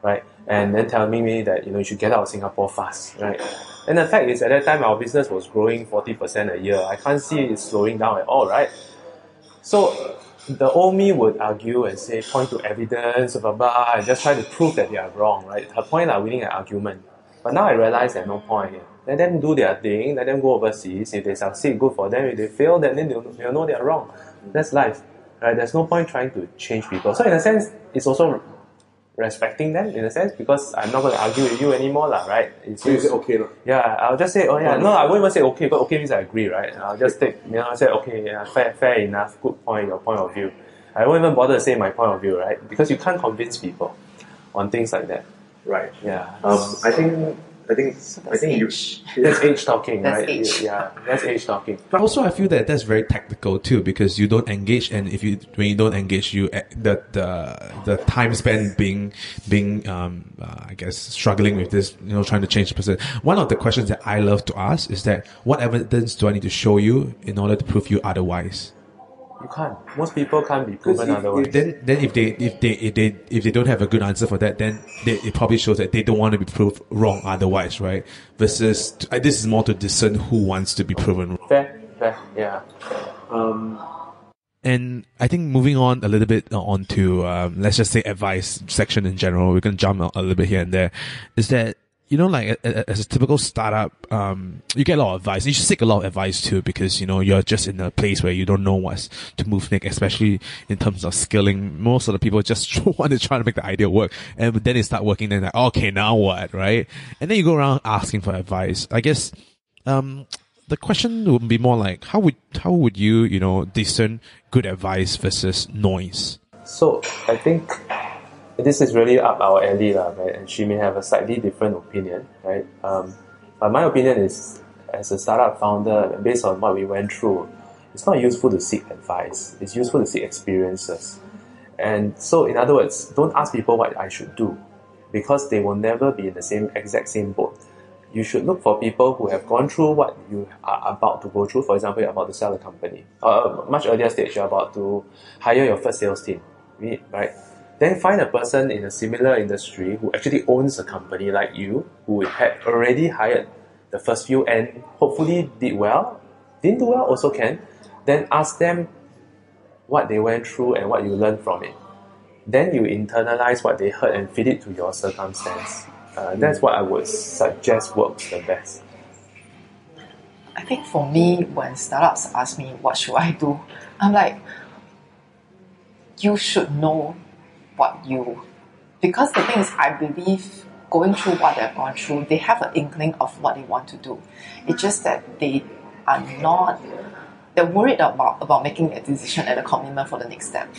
Speaker 2: right? And then telling me that, you know, you should get out of Singapore fast, right? And the fact is, at that time, our business was growing 40% a year. I can't see it slowing down at all, right? So the old me would argue and say, point to evidence, blah, blah, and just try to prove that they are wrong, right? Her point are winning an argument. But now I realize there's no point. Let them do their thing, let them go overseas. If they succeed, good for them. If they fail, then, they'll, they'll know they're wrong. That's life. Right? There's no point trying to change people. So in a sense, it's also respecting them in a sense because I'm not going to argue with you anymore, lah, right? It's
Speaker 5: so you say okay no?
Speaker 2: yeah, I'll just say, oh yeah, no, I won't even say okay, but okay means I agree, right? I'll just take, you know, I say, okay, yeah, fair, fair enough, good point, your point of view. I won't even bother to say my point of view, right? Because you can't convince people on things like that.
Speaker 5: Right.
Speaker 2: Yeah.
Speaker 5: Um, I think I think
Speaker 3: So
Speaker 5: I
Speaker 3: that's
Speaker 5: think you
Speaker 3: age.
Speaker 2: that's age talking,
Speaker 3: That's
Speaker 2: right?
Speaker 3: age.
Speaker 2: Yeah, that's age talking.
Speaker 1: But also, I feel that that's very tactical too, because you don't engage, and if you when you don't engage, you eh, the the the time spent being being um uh, I guess struggling with this, you know, trying to change the person. One of the questions that I love to ask is that what evidence do I need to show you in order to prove you otherwise?
Speaker 2: You can't. Most people can't be proven
Speaker 5: if-
Speaker 2: otherwise.
Speaker 1: Then then if they if they if they if they don't have a good answer for that, then they, it probably shows that they don't want to be proved wrong otherwise, right? Versus uh, this is more to discern who wants to be proven wrong.
Speaker 2: fair, fair, yeah.
Speaker 5: um,
Speaker 1: And I think moving on a little bit on to, um, let's just say advice section in general, we're going to jump a little bit here and there, is that, you know, like as a typical startup, um, you get a lot of advice. You should seek a lot of advice too, because, you know, you're just in a place where you don't know what to move next, especially in terms of skilling. Most of the people just want to try to make the idea work. And then they start working, then like, okay, now what, right? And then you go around asking for advice. I guess, um, the question would be more like how would how would you you know discern good advice versus noise?
Speaker 2: So I think this is really up our alley, lah, right? And she may have a slightly different opinion, right? Um, but my opinion is, as a startup founder, based on what we went through, it's not useful to seek advice. It's useful to seek experiences. And so, in other words, don't ask people what I should do, because they will never be in the same exact same boat. You should look for people who have gone through what you are about to go through. For example, you're about to sell a company. Or a much earlier stage, you're about to hire your first sales team, right? Then find a person in a similar industry who actually owns a company like you, who had already hired the first few and hopefully did well. Didn't do well, also can. Then ask them what they went through and what you learned from it. Then you internalize what they heard and fit it to your circumstance. Uh, that's what I would suggest works the best.
Speaker 3: I think for me, when startups ask me what should I do, I'm like, you should know what you, because the thing is, I believe going through what they've gone through, they have an inkling of what they want to do. It's just that they are not, they're worried about about making a decision and a commitment for the next step.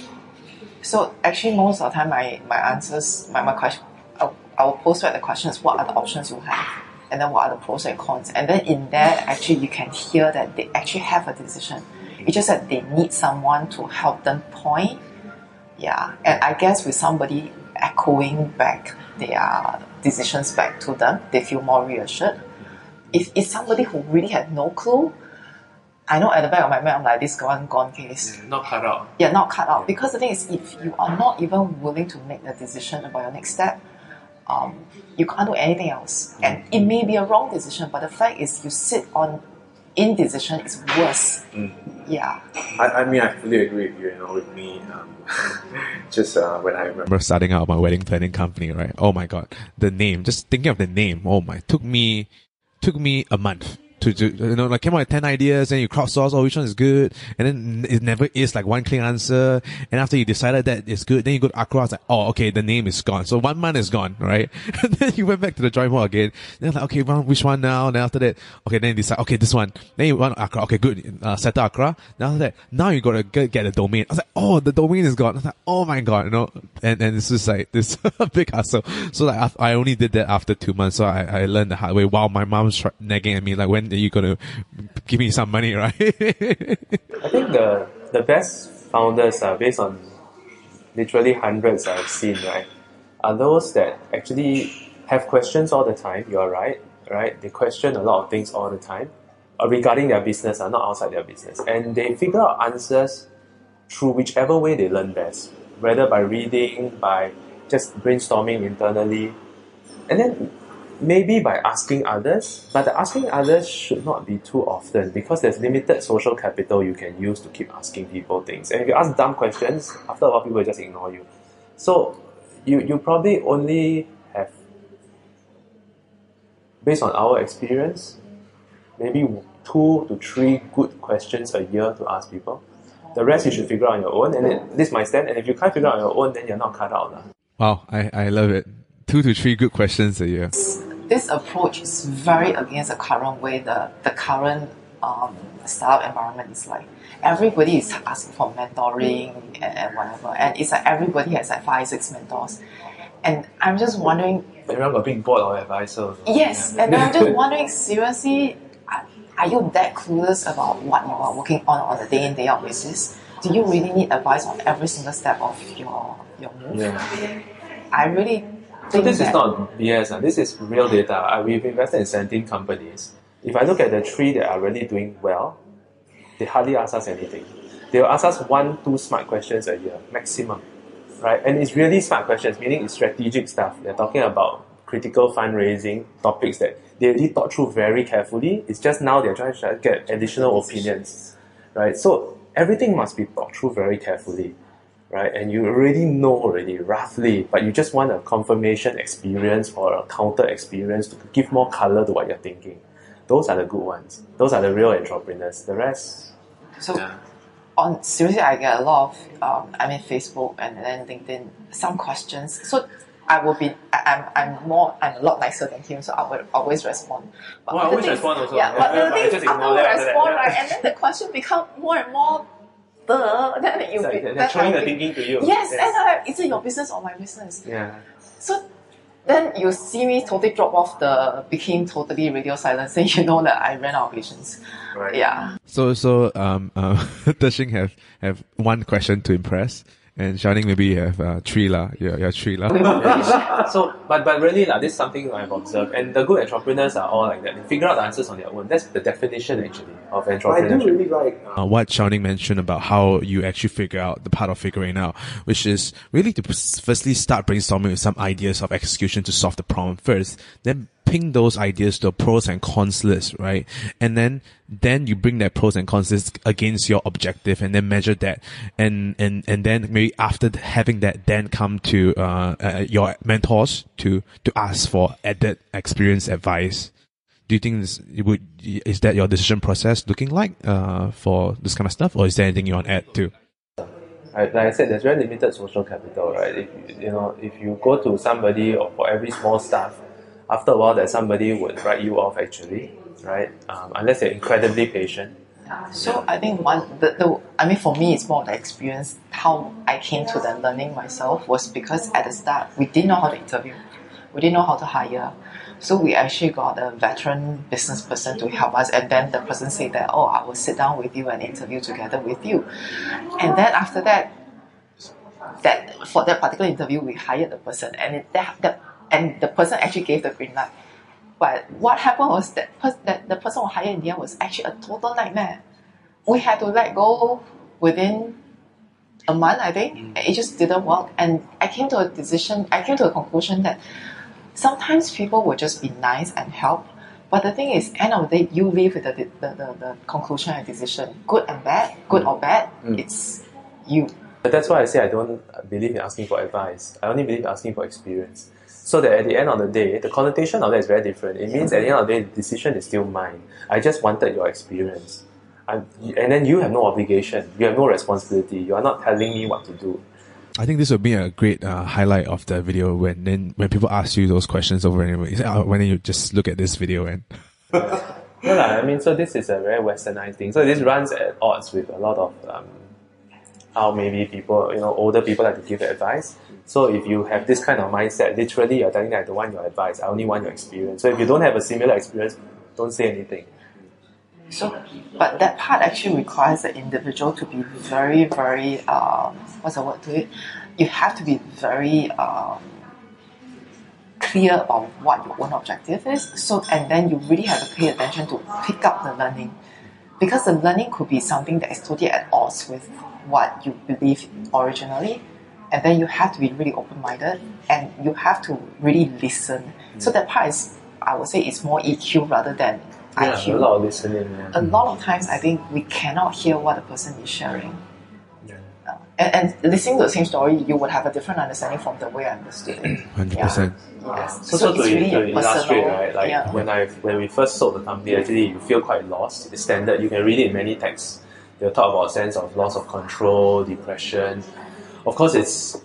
Speaker 3: So actually, most of the time, my my answers, my my question, I, will post back the questions. What are the options you have, and then what are the pros and cons, and then in there, actually, you can hear that they actually have a decision. It's just that they need someone to help them point. Yeah, and I guess with somebody echoing back their decisions back to them, they feel more reassured. If it's somebody who really had no clue, I know at the back of my mind, I'm like, this gone, gone case.
Speaker 2: Not cut out.
Speaker 3: you're not cut out. Because the thing is if you are not even willing to make a decision about your next step um, you can't do anything else. And it may be a wrong decision but the fact is you sit on indecision is worse. Yeah.
Speaker 5: I, I mean I fully agree with you. You know, with me, um, just uh, when I remember
Speaker 1: remember starting out my wedding planning company, right? Oh my god, the name, just thinking of the name, oh my, took me, took me a month to, to you know like came up with ten ideas and you crowdsource oh which one is good? And then it never is like one clear answer. And after you decided that it's good then you go to like oh okay the name is gone. So one month is gone right? And then you went back to the drawing board again. Then like okay well, which one now? And then after that okay then you decide okay this one. Then you want ACRA. Okay good. Uh, settle ACRA. Then after that now you gotta get, get a domain. I was like oh the domain is gone. I was like oh my god you know? And and it's just like this big hassle so like I, I only did that after two months. So I, I learned the hard way while my mom's nagging at me like when are you're gonna give me some money right
Speaker 2: I think the the best founders are based on literally hundreds I've seen, right? Are those that actually have questions all the time. You're right, right? They question a lot of things all the time uh, regarding their business, uh, not outside their business, and they figure out answers through whichever way they learn best, whether by reading, by just brainstorming internally, and then maybe by asking others, but the asking others should not be too often because there's limited social capital you can use to keep asking people things. And if you ask dumb questions, after a while people just ignore you. So you, you probably only have, based on our experience, maybe two to three good questions a year to ask people. The rest you should figure out on your own, and it, this might stand. And if you can't figure out on your own, then you're not cut out.
Speaker 1: Wow, I, I love it. Two to three good questions a year.
Speaker 3: This approach is very against the current way the, the current um, startup environment is like. Everybody is asking for mentoring and, and whatever, and it's like everybody has like five, six mentors. And I'm just wondering,
Speaker 2: Everyone got big board of advisors.
Speaker 3: yes, and I'm just wondering, seriously, are, are you that clueless about what you are working on on a day in, day out basis? Do you really need advice on every single step of your, your move?
Speaker 2: Yeah.
Speaker 3: I really
Speaker 2: So this is not BS. This is real data. Uh, we've invested in 17 companies. If I look at the three that are really doing well, they hardly ask us anything. They will ask us one, two smart questions a year, maximum. Right? And it's really smart questions, meaning it's strategic stuff. They're talking about critical fundraising topics that they already thought through very carefully. It's just now they're trying to get additional opinions. Right? So everything must be thought through very carefully right? And you already know already roughly, but you just want a confirmation experience or a counter experience to give more color to what you're thinking. Those are the good ones. Those are the real entrepreneurs. The rest,
Speaker 3: So
Speaker 2: yeah.
Speaker 3: on seriously, I get a lot of um, I mean Facebook and then LinkedIn some questions. So I will be I, I'm I'm more I'm a lot nicer than him, so I will always respond. But
Speaker 2: Well, I
Speaker 3: the
Speaker 2: always
Speaker 3: thing-
Speaker 2: respond also.
Speaker 3: Yeah, but
Speaker 2: Yeah,
Speaker 3: the
Speaker 2: but I
Speaker 3: thing is, after
Speaker 2: ignore
Speaker 3: we
Speaker 2: them that,
Speaker 3: respond,
Speaker 2: yeah.
Speaker 3: right, and then the question become more and more. Duh, then you
Speaker 2: It's like
Speaker 3: be-
Speaker 2: they're
Speaker 3: then
Speaker 2: throwing
Speaker 3: I
Speaker 2: the thinking to you.
Speaker 3: Yes, and I'm like, is it your business or my business?
Speaker 2: yeah.
Speaker 3: So then you see me totally drop off the became totally radio silent, saying you know that I ran out of patience.
Speaker 2: Right.
Speaker 3: Yeah.
Speaker 1: So so um uh Der Shing have have one question to impress, and Shao-Ning maybe you have uh, three lah. You're, you're three lah.
Speaker 2: So, but but really, like, this is something I've observed, and the good entrepreneurs are all like that. They figure out the answers on their own. That's the definition actually of entrepreneur.
Speaker 5: I do really like
Speaker 1: uh, what Shao-Ning mentioned about how you actually figure out the part of figuring out, which is really to firstly start brainstorming with some ideas of execution to solve the problem first, then ping those ideas to a pros and cons list, right? And then, then you bring that pros and cons list against your objective and then measure that. And, and, and then maybe after having that, then come to, uh, uh your mentors to, to ask for added experience advice do you think this would is that your decision process looking like uh for this kind of stuff or is there anything you want to add to
Speaker 2: like I said, there's very limited social capital, right? If you- you know, if you go to somebody or for every small stuff, after a while, that somebody would write you off actually, right? Um, unless they're incredibly patient.
Speaker 3: So I think one the, the I mean for me it's more of the experience how I came to the learning myself was because at the start we didn't know how to interview. We didn't know how to hire. So we actually got a veteran business person to help us and then the person said that, Oh, I will sit down with you and interview together with you. And then after that that for that particular interview we hired the person and it, that, that and the person actually gave the green light. But what happened was that, pers- that the person we hired in the end was actually a total nightmare. We had to let go within a month, I think. Mm. It just didn't work. And I came to a decision, I came to a conclusion that sometimes people will just be nice and help. But the thing is, end of the day, you live with the, the, the, the conclusion and decision. Good and bad, good or bad, mm. it's you.
Speaker 2: But that's why I say I don't believe in asking for advice. I only believe in asking for experience. So that at the end of the day, the connotation of that is very different. It means at the end of the day, the decision is still mine. I just wanted your experience. I'm, and then you have no obligation. You have no responsibility. You are not telling me what to do.
Speaker 1: I think this would be a great uh, highlight of the video when then when people ask you those questions over and over. Oh, when you just look at this video and
Speaker 2: No, lah, I mean, so this is a very westernized thing. So this runs at odds with a lot of um, how maybe people, you know, older people like to give advice. So if you have this kind of mindset, literally you're telling I don't want your advice, I only want your experience. So if you don't have a similar experience, don't say anything.
Speaker 3: So, but that part actually requires the individual to be very, very, um, what's the word to it? You have to be very um, clear on what your own objective is. So, and then you really have to pay attention to pick up the learning. Because the learning could be something that is totally at odds with what you believe originally. And then you have to be really open minded and you have to really listen. So, that part is, I would say, it's more EQ rather than
Speaker 2: Yeah,
Speaker 3: IQ
Speaker 2: a lot of listening. Yeah.
Speaker 3: a lot of times I think we cannot hear what the person is sharing.
Speaker 2: Yeah.
Speaker 3: Uh, and, and listening to the same story, you would have a different understanding from the way I understood it.
Speaker 1: hundred percent.
Speaker 3: Yes.
Speaker 2: So, so, to,
Speaker 3: it's really
Speaker 2: to
Speaker 3: a
Speaker 2: illustrate,
Speaker 3: personal-
Speaker 2: right? Like
Speaker 3: yeah.
Speaker 2: when I when we first sold the company, actually you feel quite lost. It's standard. You can read it in many texts. They'll talk about sense of loss of control, depression. Of course, it's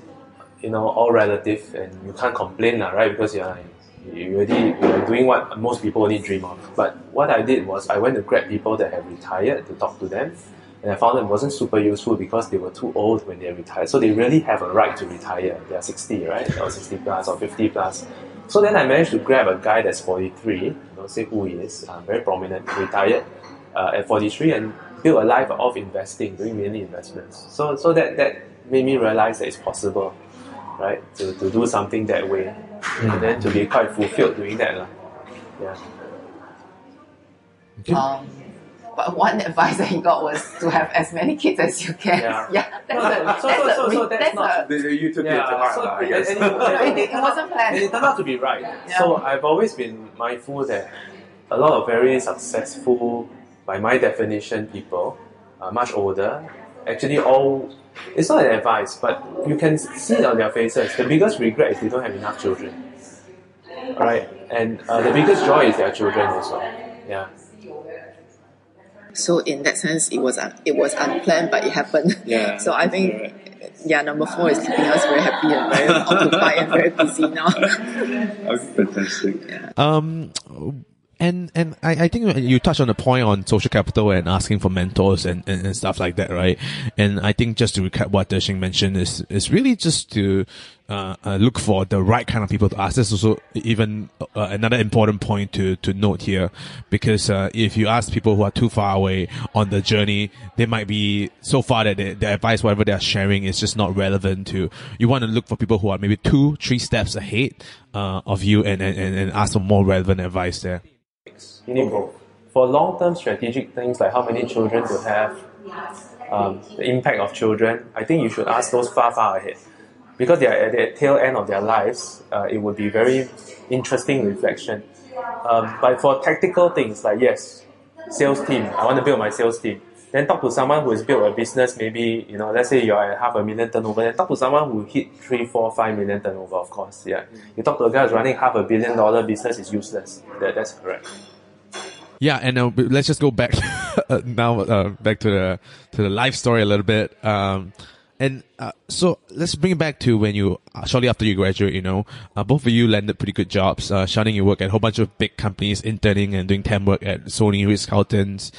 Speaker 2: you know all relative, and you can't complain, lah, right? Because you're you already you're doing what most people only dream of. But what I did was I went to grab people that have retired to talk to them, and I found it wasn't super useful because they were too old when they retired. So they really have a right to retire. They are 60, right? Or 60 plus or 50 plus. So then I managed to grab a guy that's 43, don't say who he is, uh, very prominent, retired uh, at 43 and built a life of investing, doing mainly investments. So, so that, that made me realize that it's possible, right? To, to do something that way. And then to be quite fulfilled doing that. lah. Yeah.
Speaker 3: Um, but one advice that he got was to have as many kids as you can.
Speaker 2: Yeah.
Speaker 3: that's
Speaker 2: No,
Speaker 3: a,
Speaker 2: so-
Speaker 3: that's
Speaker 2: so-
Speaker 3: a,
Speaker 2: so- so that's
Speaker 3: that's
Speaker 2: not-
Speaker 3: a,
Speaker 5: You took it to heart,
Speaker 2: so-
Speaker 5: lah, I guess.
Speaker 2: and-
Speaker 3: no, it, it wasn't
Speaker 2: And it turned out to be right.
Speaker 3: Yeah.
Speaker 2: So I've always been mindful that a lot of very successful, by my definition, people, uh, much older, actually all, it's not an advice, but you can see it on their faces. The biggest regret is they don't have enough children. Right? And uh, the biggest joy is their children also. Yeah.
Speaker 3: So in that sense, it was un, it was unplanned, but it happened.
Speaker 4: Yeah.
Speaker 3: So I think, yeah, number four is keeping us very happy and very occupied and very busy now.
Speaker 4: Fantastic.
Speaker 1: Um, and and I, I think you touched on the point on social capital and asking for mentors and, and, and stuff like that, right? And I think just to recap what Der Shing mentioned is is really just to uh, uh, look for the right kind of people to ask. This is also even uh, another important point to to note here, because uh, if you ask people who are too far away on the journey, they might be so far that they, their advice, whatever they are sharing, is just not relevant to. You want to look for people who are maybe two, three steps ahead uh, of you, and and and ask for more relevant advice there.
Speaker 2: You need both. For long term strategic things like how many children to have, um, the impact of children, I think you should ask those far, far ahead. Because they are at the tail end of their lives, uh, it would be very interesting reflection. Um, but for tactical things like, yes, sales team, I want to build my sales team. Then talk to someone who has built a business, maybe, you know, let's say you're at half a million turnover, then talk to someone who hit three, four, five million turnover, of course. Yeah. You talk to a guy who's running half a billion dollar business is useless. That, that's correct.
Speaker 1: Yeah, and uh, let's just go back uh, now uh, back to the to the life story a little bit. Um, and uh, so let's bring it back to when you uh, shortly after you graduate. You know, uh, both of you landed pretty good jobs. Uh, Shao-Ning, you work at a whole bunch of big companies, interning and doing temp work at Sony, Ritz Carlton's.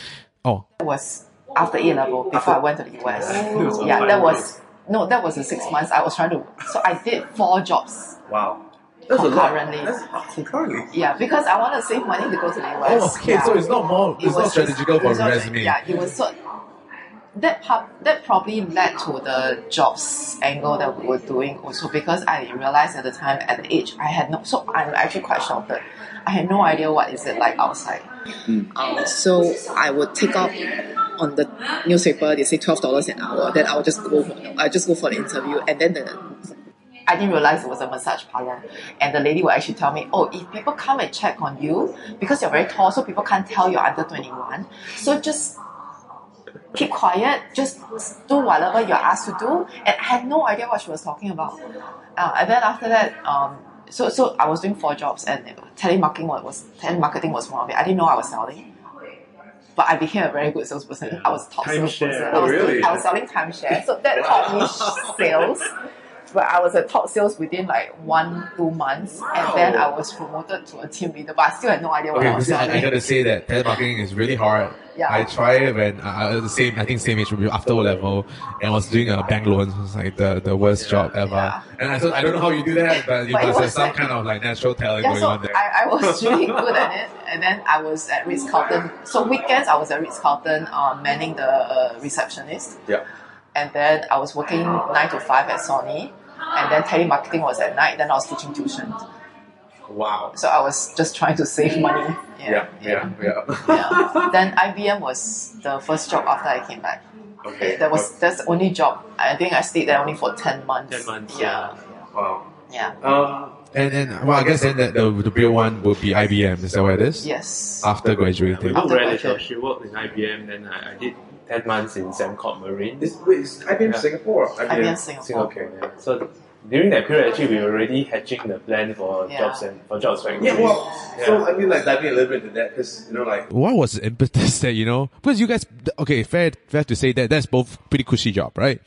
Speaker 1: Oh,
Speaker 3: That was after A level before I went to the US.
Speaker 2: was
Speaker 3: yeah, that was no, that was the six months. I was trying to so I did four jobs
Speaker 5: Wow. That's a lot.
Speaker 3: concurrently.
Speaker 5: That's concurrently.
Speaker 3: Yeah, because I want to save money to go to the US.
Speaker 1: Oh, okay,
Speaker 3: Yeah.
Speaker 1: so it's not more-
Speaker 3: It
Speaker 1: not
Speaker 3: was just-
Speaker 1: strategical for
Speaker 3: it was
Speaker 1: resume.
Speaker 3: Yeah, it was so. That part, that probably led to the jobs angle that we were doing also because I realized at the time at the age I had no so I'm actually quite sheltered. I had no idea what is it like outside. Um, so I would take up on the newspaper. They say twelve dollars an hour. Then I'll just go. I just go for the interview, and then the I didn't realize it was a massage parlor. And the lady would actually tell me, oh, if people come and check on you, because you're very tall, so people can't tell you're under 21. So just keep quiet, just do whatever you're asked to do. And I had no idea what she was talking about. Uh, and then after that, um, so so I was doing four jobs and telemarketing was telemarketing was one of it. I didn't know I was selling. But I became a very good salesperson. I was top
Speaker 4: Timeshare.
Speaker 3: salesperson.
Speaker 5: Oh,
Speaker 3: I was, oh,
Speaker 5: really?
Speaker 3: I was selling timeshare. So that taught me sales. But I was a top sales within like one, two months. And then I was promoted to a team leader. But I still had no idea what I
Speaker 1: Okay,
Speaker 3: was
Speaker 1: I, I
Speaker 3: selling.
Speaker 1: gotta say that telemarketing is really hard.
Speaker 3: Yeah.
Speaker 1: I tried when I I was the same, I think same age, after O level, and I was doing a bank loans. It was like the, the worst job ever.
Speaker 3: Yeah.
Speaker 1: And I thought, I don't know how you do that, but you
Speaker 3: But
Speaker 1: must have some
Speaker 3: like-
Speaker 1: kind of like natural talent
Speaker 3: Yeah,
Speaker 1: going
Speaker 3: so
Speaker 1: on there.
Speaker 3: I, I was really good at it. And then I was at Ritz Carlton. So weekends, I was at Ritz Carlton uh, manning the uh, receptionist.
Speaker 5: Yeah.
Speaker 3: And then I was working 9 to 5 at Sony. And then telemarketing was at night. Then I was teaching tuition.
Speaker 5: Wow.
Speaker 3: So I was just trying to save money.
Speaker 5: Yeah, yeah, yeah.
Speaker 3: yeah. Then IBM was the first job after I came back.
Speaker 5: Okay.
Speaker 3: That was that's the only job. I think I stayed there only for 10 months.
Speaker 4: 10 months,
Speaker 3: Yeah.
Speaker 5: Wow.
Speaker 3: Yeah.
Speaker 5: Um,
Speaker 1: and and well, I guess then that the, the real one will be IBM. Is that what it is?
Speaker 3: Yes.
Speaker 1: After graduating.
Speaker 4: worked
Speaker 3: After
Speaker 4: very little.
Speaker 3: graduate.
Speaker 4: She worked in IBM, then I, I did 10 months in Sembcorp Marine.
Speaker 5: is, wait, is IBM
Speaker 4: Yeah.
Speaker 5: Singapore? or
Speaker 3: IBM Singapore.
Speaker 4: Singapore. Yeah. So during that period, actually, we were already hatching the plan for
Speaker 3: Yeah.
Speaker 4: jobs and for jobs factory.
Speaker 5: Yeah, well, so I mean, like diving a little bit into that, because you know, like
Speaker 1: What was the impetus that you know? Because you guys, okay, fair, fair to say that that's both pretty cushy job, right?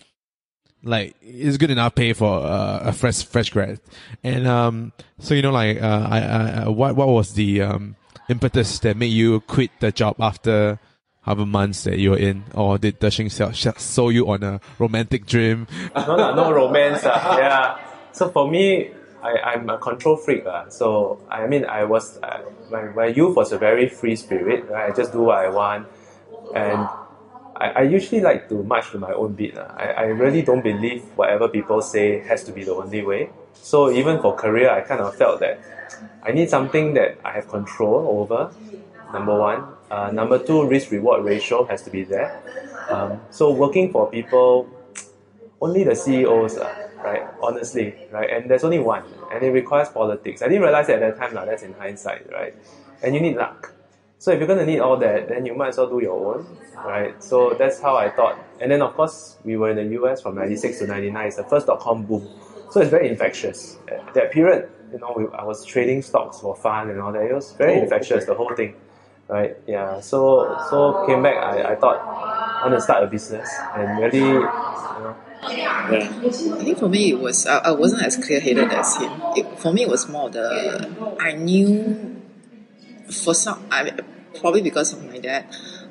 Speaker 1: Like it's good enough pay for uh, a fresh fresh grad, and um, so you know, like uh, I, I, I- what what was the um impetus that made you quit the job after however months that you were in, or did Der Shing sell, sold you on a romantic dream?
Speaker 4: no, no, no romance. Uh, yeah. So for me, I, I'm a control freak. Uh, so I mean, I was uh, my, my youth was a very free spirit. Right? I just do what I want, and I, I usually like to march to my own beat. Uh. I, I really don't believe whatever people say has to be the only way. So even for career, I kind of felt that I need something that I have control over. Number one. Uh, number two, risk reward ratio has to be there. Um, so working for people only the CEOs, uh, right? Honestly, right? And there's only one, and it requires politics. I didn't realize at that time, lah. That's in hindsight, right? And you need luck. So if you're gonna need all that, then you might as well do your own, right? So that's how I thought. And then of course we were in the US from '96 to '99. It's the first dot com boom, so it's very infectious. At that period, you know, we, I was trading stocks for fun and all that. It was very infectious, the whole thing, right? Yeah. So so came back. I, I thought I want to start a business and really, you know, yeah.
Speaker 3: I think for me it was I, I wasn't as clear headed as him. It, for me it was more the I knew for some I probably because of my dad,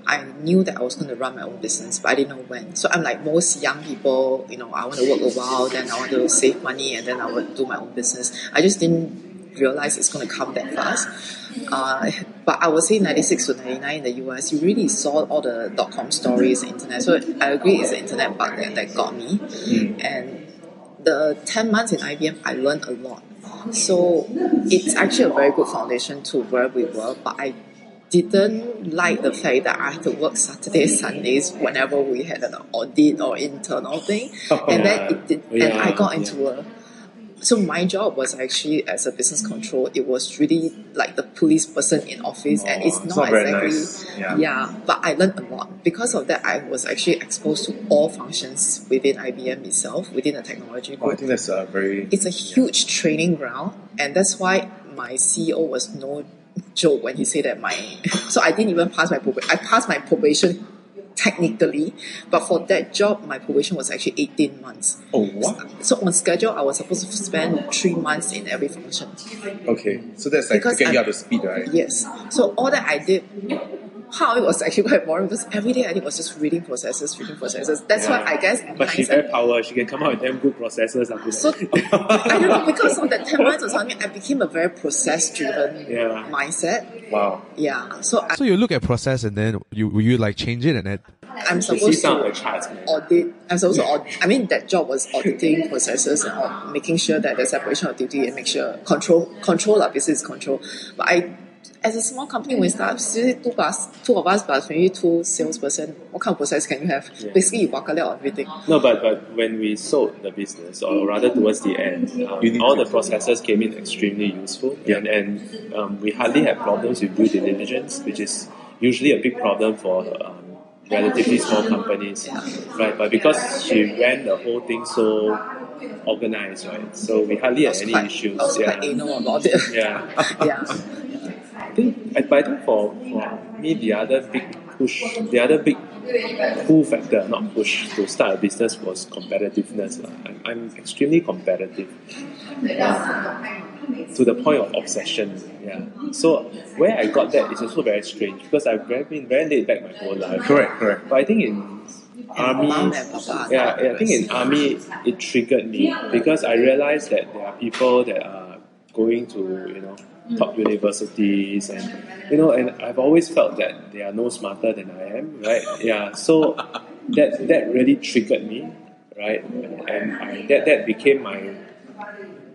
Speaker 3: I knew that I was going to run my own business, but I didn't know when. So I'm like most young people, you know, I want to work a while, then I want to save money, and then I would do my own business. I just didn't realize it's going to come that fast. Uh, but I would say 96 to 99 in the US, you really saw all the dot com stories, internet. So I agree it's the internet bug that, that got me. And the 10 months in IBM, I learned a lot. So it's actually a very good foundation to where we were, but I didn't like the fact that I had to work Saturdays, Sundays whenever we had an audit or internal thing. and then it did, and I got into a so my job was actually as a business control. It was really like the police person in office, and it's
Speaker 5: Oh,
Speaker 3: not,
Speaker 5: it's not
Speaker 3: exactly
Speaker 5: nice. Yeah.
Speaker 3: But I learned a lot because of that. I was actually exposed to all functions within IBM itself, within the technology
Speaker 5: Oh, I think that's a very
Speaker 3: It's a huge training ground, and that's why my CEO was no joke when he said that my. So I didn't even pass my probation. I passed my probation technically, but for that job, my probation was actually eighteen months.
Speaker 5: oh what?
Speaker 3: So on schedule, I was supposed to spend three months in every function.
Speaker 5: Okay, so that's like
Speaker 3: Because
Speaker 5: to get you
Speaker 3: I'm-
Speaker 5: up to speed, right?
Speaker 3: Yes. So all that I did, how it was actually quite boring because every day I did was just reading processes, reading processes. That's why I guess.
Speaker 4: But she's
Speaker 3: hindsight-
Speaker 4: very power. She can come out with damn good processors. after
Speaker 3: So. I don't know because of that ten months or something, I became a very process-driven
Speaker 4: Yeah.
Speaker 3: mindset.
Speaker 5: Wow.
Speaker 3: Yeah. So I,
Speaker 1: So you look at process and then you will you like change it and then
Speaker 3: I'm supposed to
Speaker 4: the charts,
Speaker 3: audit. I'm supposed to audit. I mean, that job was auditing processes and making sure that the separation of duty and make sure control control lah, business control. But I, as a small company, we start, seriously, two plus two of us plus maybe two salesperson. What kind of process can you have?
Speaker 4: Yeah.
Speaker 3: Basically, you work out everything.
Speaker 4: No, but but when we sold the business, or rather towards the end, um, all the processes came in extremely useful,
Speaker 5: Yeah.
Speaker 4: and and um, we hardly had problems with due diligence, which is usually a big problem for um, relatively small companies,
Speaker 3: Yeah.
Speaker 4: right? But because she ran the whole thing so
Speaker 2: organized, right? So we hardly had any
Speaker 3: quite,
Speaker 2: issues.
Speaker 3: I was
Speaker 2: yeah.
Speaker 3: quite anal about it.
Speaker 2: yeah.
Speaker 3: yeah.
Speaker 2: I think, but I think for, for me, the other big push, the other big pull factor, not push, to start a business was competitiveness. lah. I'm, I'm extremely competitive. Um, to the point of obsession. Yeah. So where I got that is also very strange because I've very, been very laid back my whole life.
Speaker 5: Correct, correct.
Speaker 2: But I think in army,
Speaker 3: Mom and Papa are
Speaker 2: yeah, yeah, I think in army it triggered me because I realized that there are people that are going to you know mm. top universities and you know and I've always felt that they are no smarter than I am, right? Yeah, so that that really triggered me, right? And I, that that became my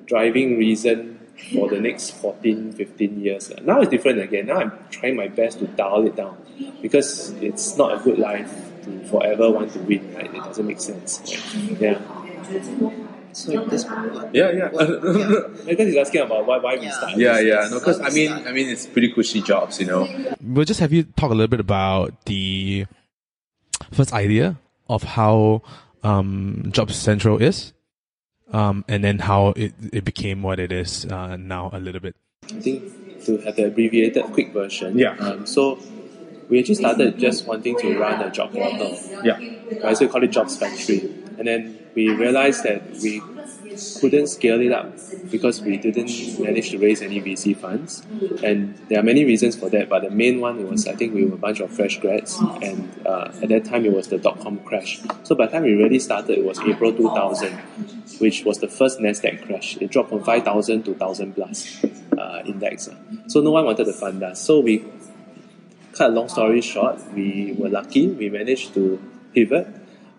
Speaker 2: driving reason for the next 14, 15 years. Now it's different again. Now I'm trying my best to dial it down because it's not a good life to forever want to win, right? It doesn't make sense. right? Yeah.
Speaker 3: So this what?
Speaker 5: Yeah, yeah.
Speaker 3: what- yeah.
Speaker 2: Because he's asking about why, why we
Speaker 3: Yeah.
Speaker 2: start.
Speaker 5: yeah, yeah. No, because I mean,
Speaker 3: start.
Speaker 5: I mean, it's pretty cushy jobs, you know.
Speaker 1: We'll just have you talk a little bit about the first idea of how um, Job Central is, um, and then how it, it became what it is uh, now a little bit.
Speaker 2: I think to have the abbreviated quick version.
Speaker 5: Yeah.
Speaker 2: Um, so we actually started just wanting to run a job portal.
Speaker 5: Yeah.
Speaker 2: Right, so we call it Jobs Factory. And then we realized that we couldn't scale it up because we didn't manage to raise any VC funds. And there are many reasons for that, but the main one was I think we were a bunch of fresh grads, and uh, at that time it was the dot com crash. So by the time we really started, it was April 2000, which was the first NASDAQ crash. It dropped from 5,000 to 1,000 plus uh, index. So no one wanted to fund us. So we cut a long story short, we were lucky. We managed to pivot,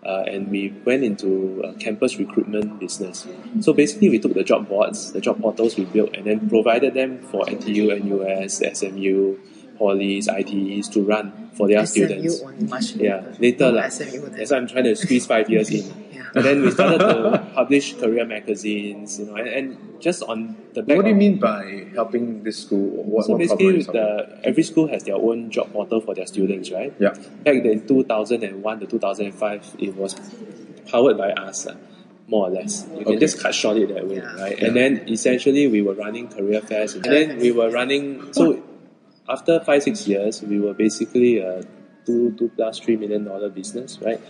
Speaker 2: uh, and we went into a campus recruitment business. So basically, we took the job boards, the job portals we built, and then provided them for NTU, NUS, SMU, polys, ITEs to run for their students.
Speaker 3: Only
Speaker 2: Yeah, later
Speaker 3: No,
Speaker 2: lah.
Speaker 3: SMU then.
Speaker 2: That's why I'm trying to squeeze five years in.
Speaker 3: Yeah.
Speaker 2: And then we started to publish career magazines, you know, and, and just on the back
Speaker 5: What do you mean by helping this school? What,
Speaker 2: so
Speaker 5: what
Speaker 2: basically,
Speaker 5: is
Speaker 2: the, every school has their own job portal for their students, right?
Speaker 5: Yeah.
Speaker 2: Back in 2001 to 2005, it was powered by us, uh, more or less. You can just cut short it that way,
Speaker 3: Yeah.
Speaker 2: right? And then essentially, we were running career fairs, and then we were running. So after five six years, we were basically a two two plus three million dollar business, right?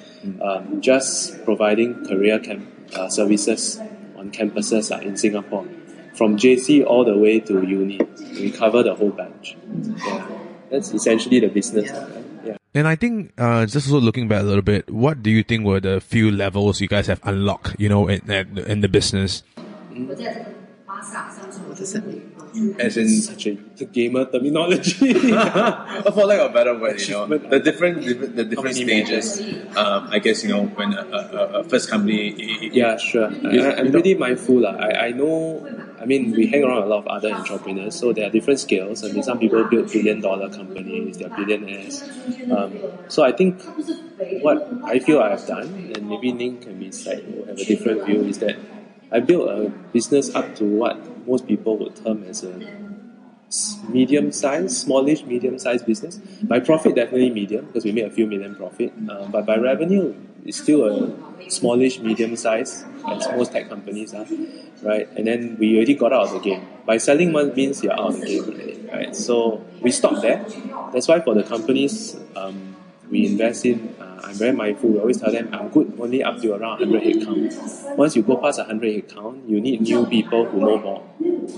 Speaker 2: Um, just providing career camp uh, services on campuses uh, in Singapore, from JC all the way to uni. We cover the whole bunch. Yeah, that's essentially the business.
Speaker 3: Yeah.
Speaker 2: right? Yeah.
Speaker 1: And I think, uh, just also looking back a little bit, what do you think were the few levels you guys have unlocked, you know, in, in, in the business?
Speaker 3: What does that mean?
Speaker 5: As in,
Speaker 2: Such a gamer terminology.
Speaker 5: for lack of a better word, you know, the different, different the different stages. Um, I guess you know when a, a, a first company. i- i-
Speaker 2: Yeah, sure. I,
Speaker 5: You-
Speaker 2: I- I'm
Speaker 5: you know-
Speaker 2: really mindful. lah. I, I know, I mean, we hang around a lot of other entrepreneurs, so there are different scales. I mean, some people build billion dollar companies, they're billionaires. Um, so I think what I feel I have done, and maybe Ning can be slight, will have a different view, is that I built a business up to what most people would term as a medium size, smallish, medium sized business. By profit, definitely medium because we made a few million profit. Uh, but by revenue, it's still a smallish, medium size, as most tech companies are, right? And then we already got out of the game. By selling one means you're out of the game already, right? So we stopped there. That's why for the companies um, we invest in, I'm very mindful. We always tell them I'm good only up to around 100 head count. Once you go past 100 head count, you need new people who know more,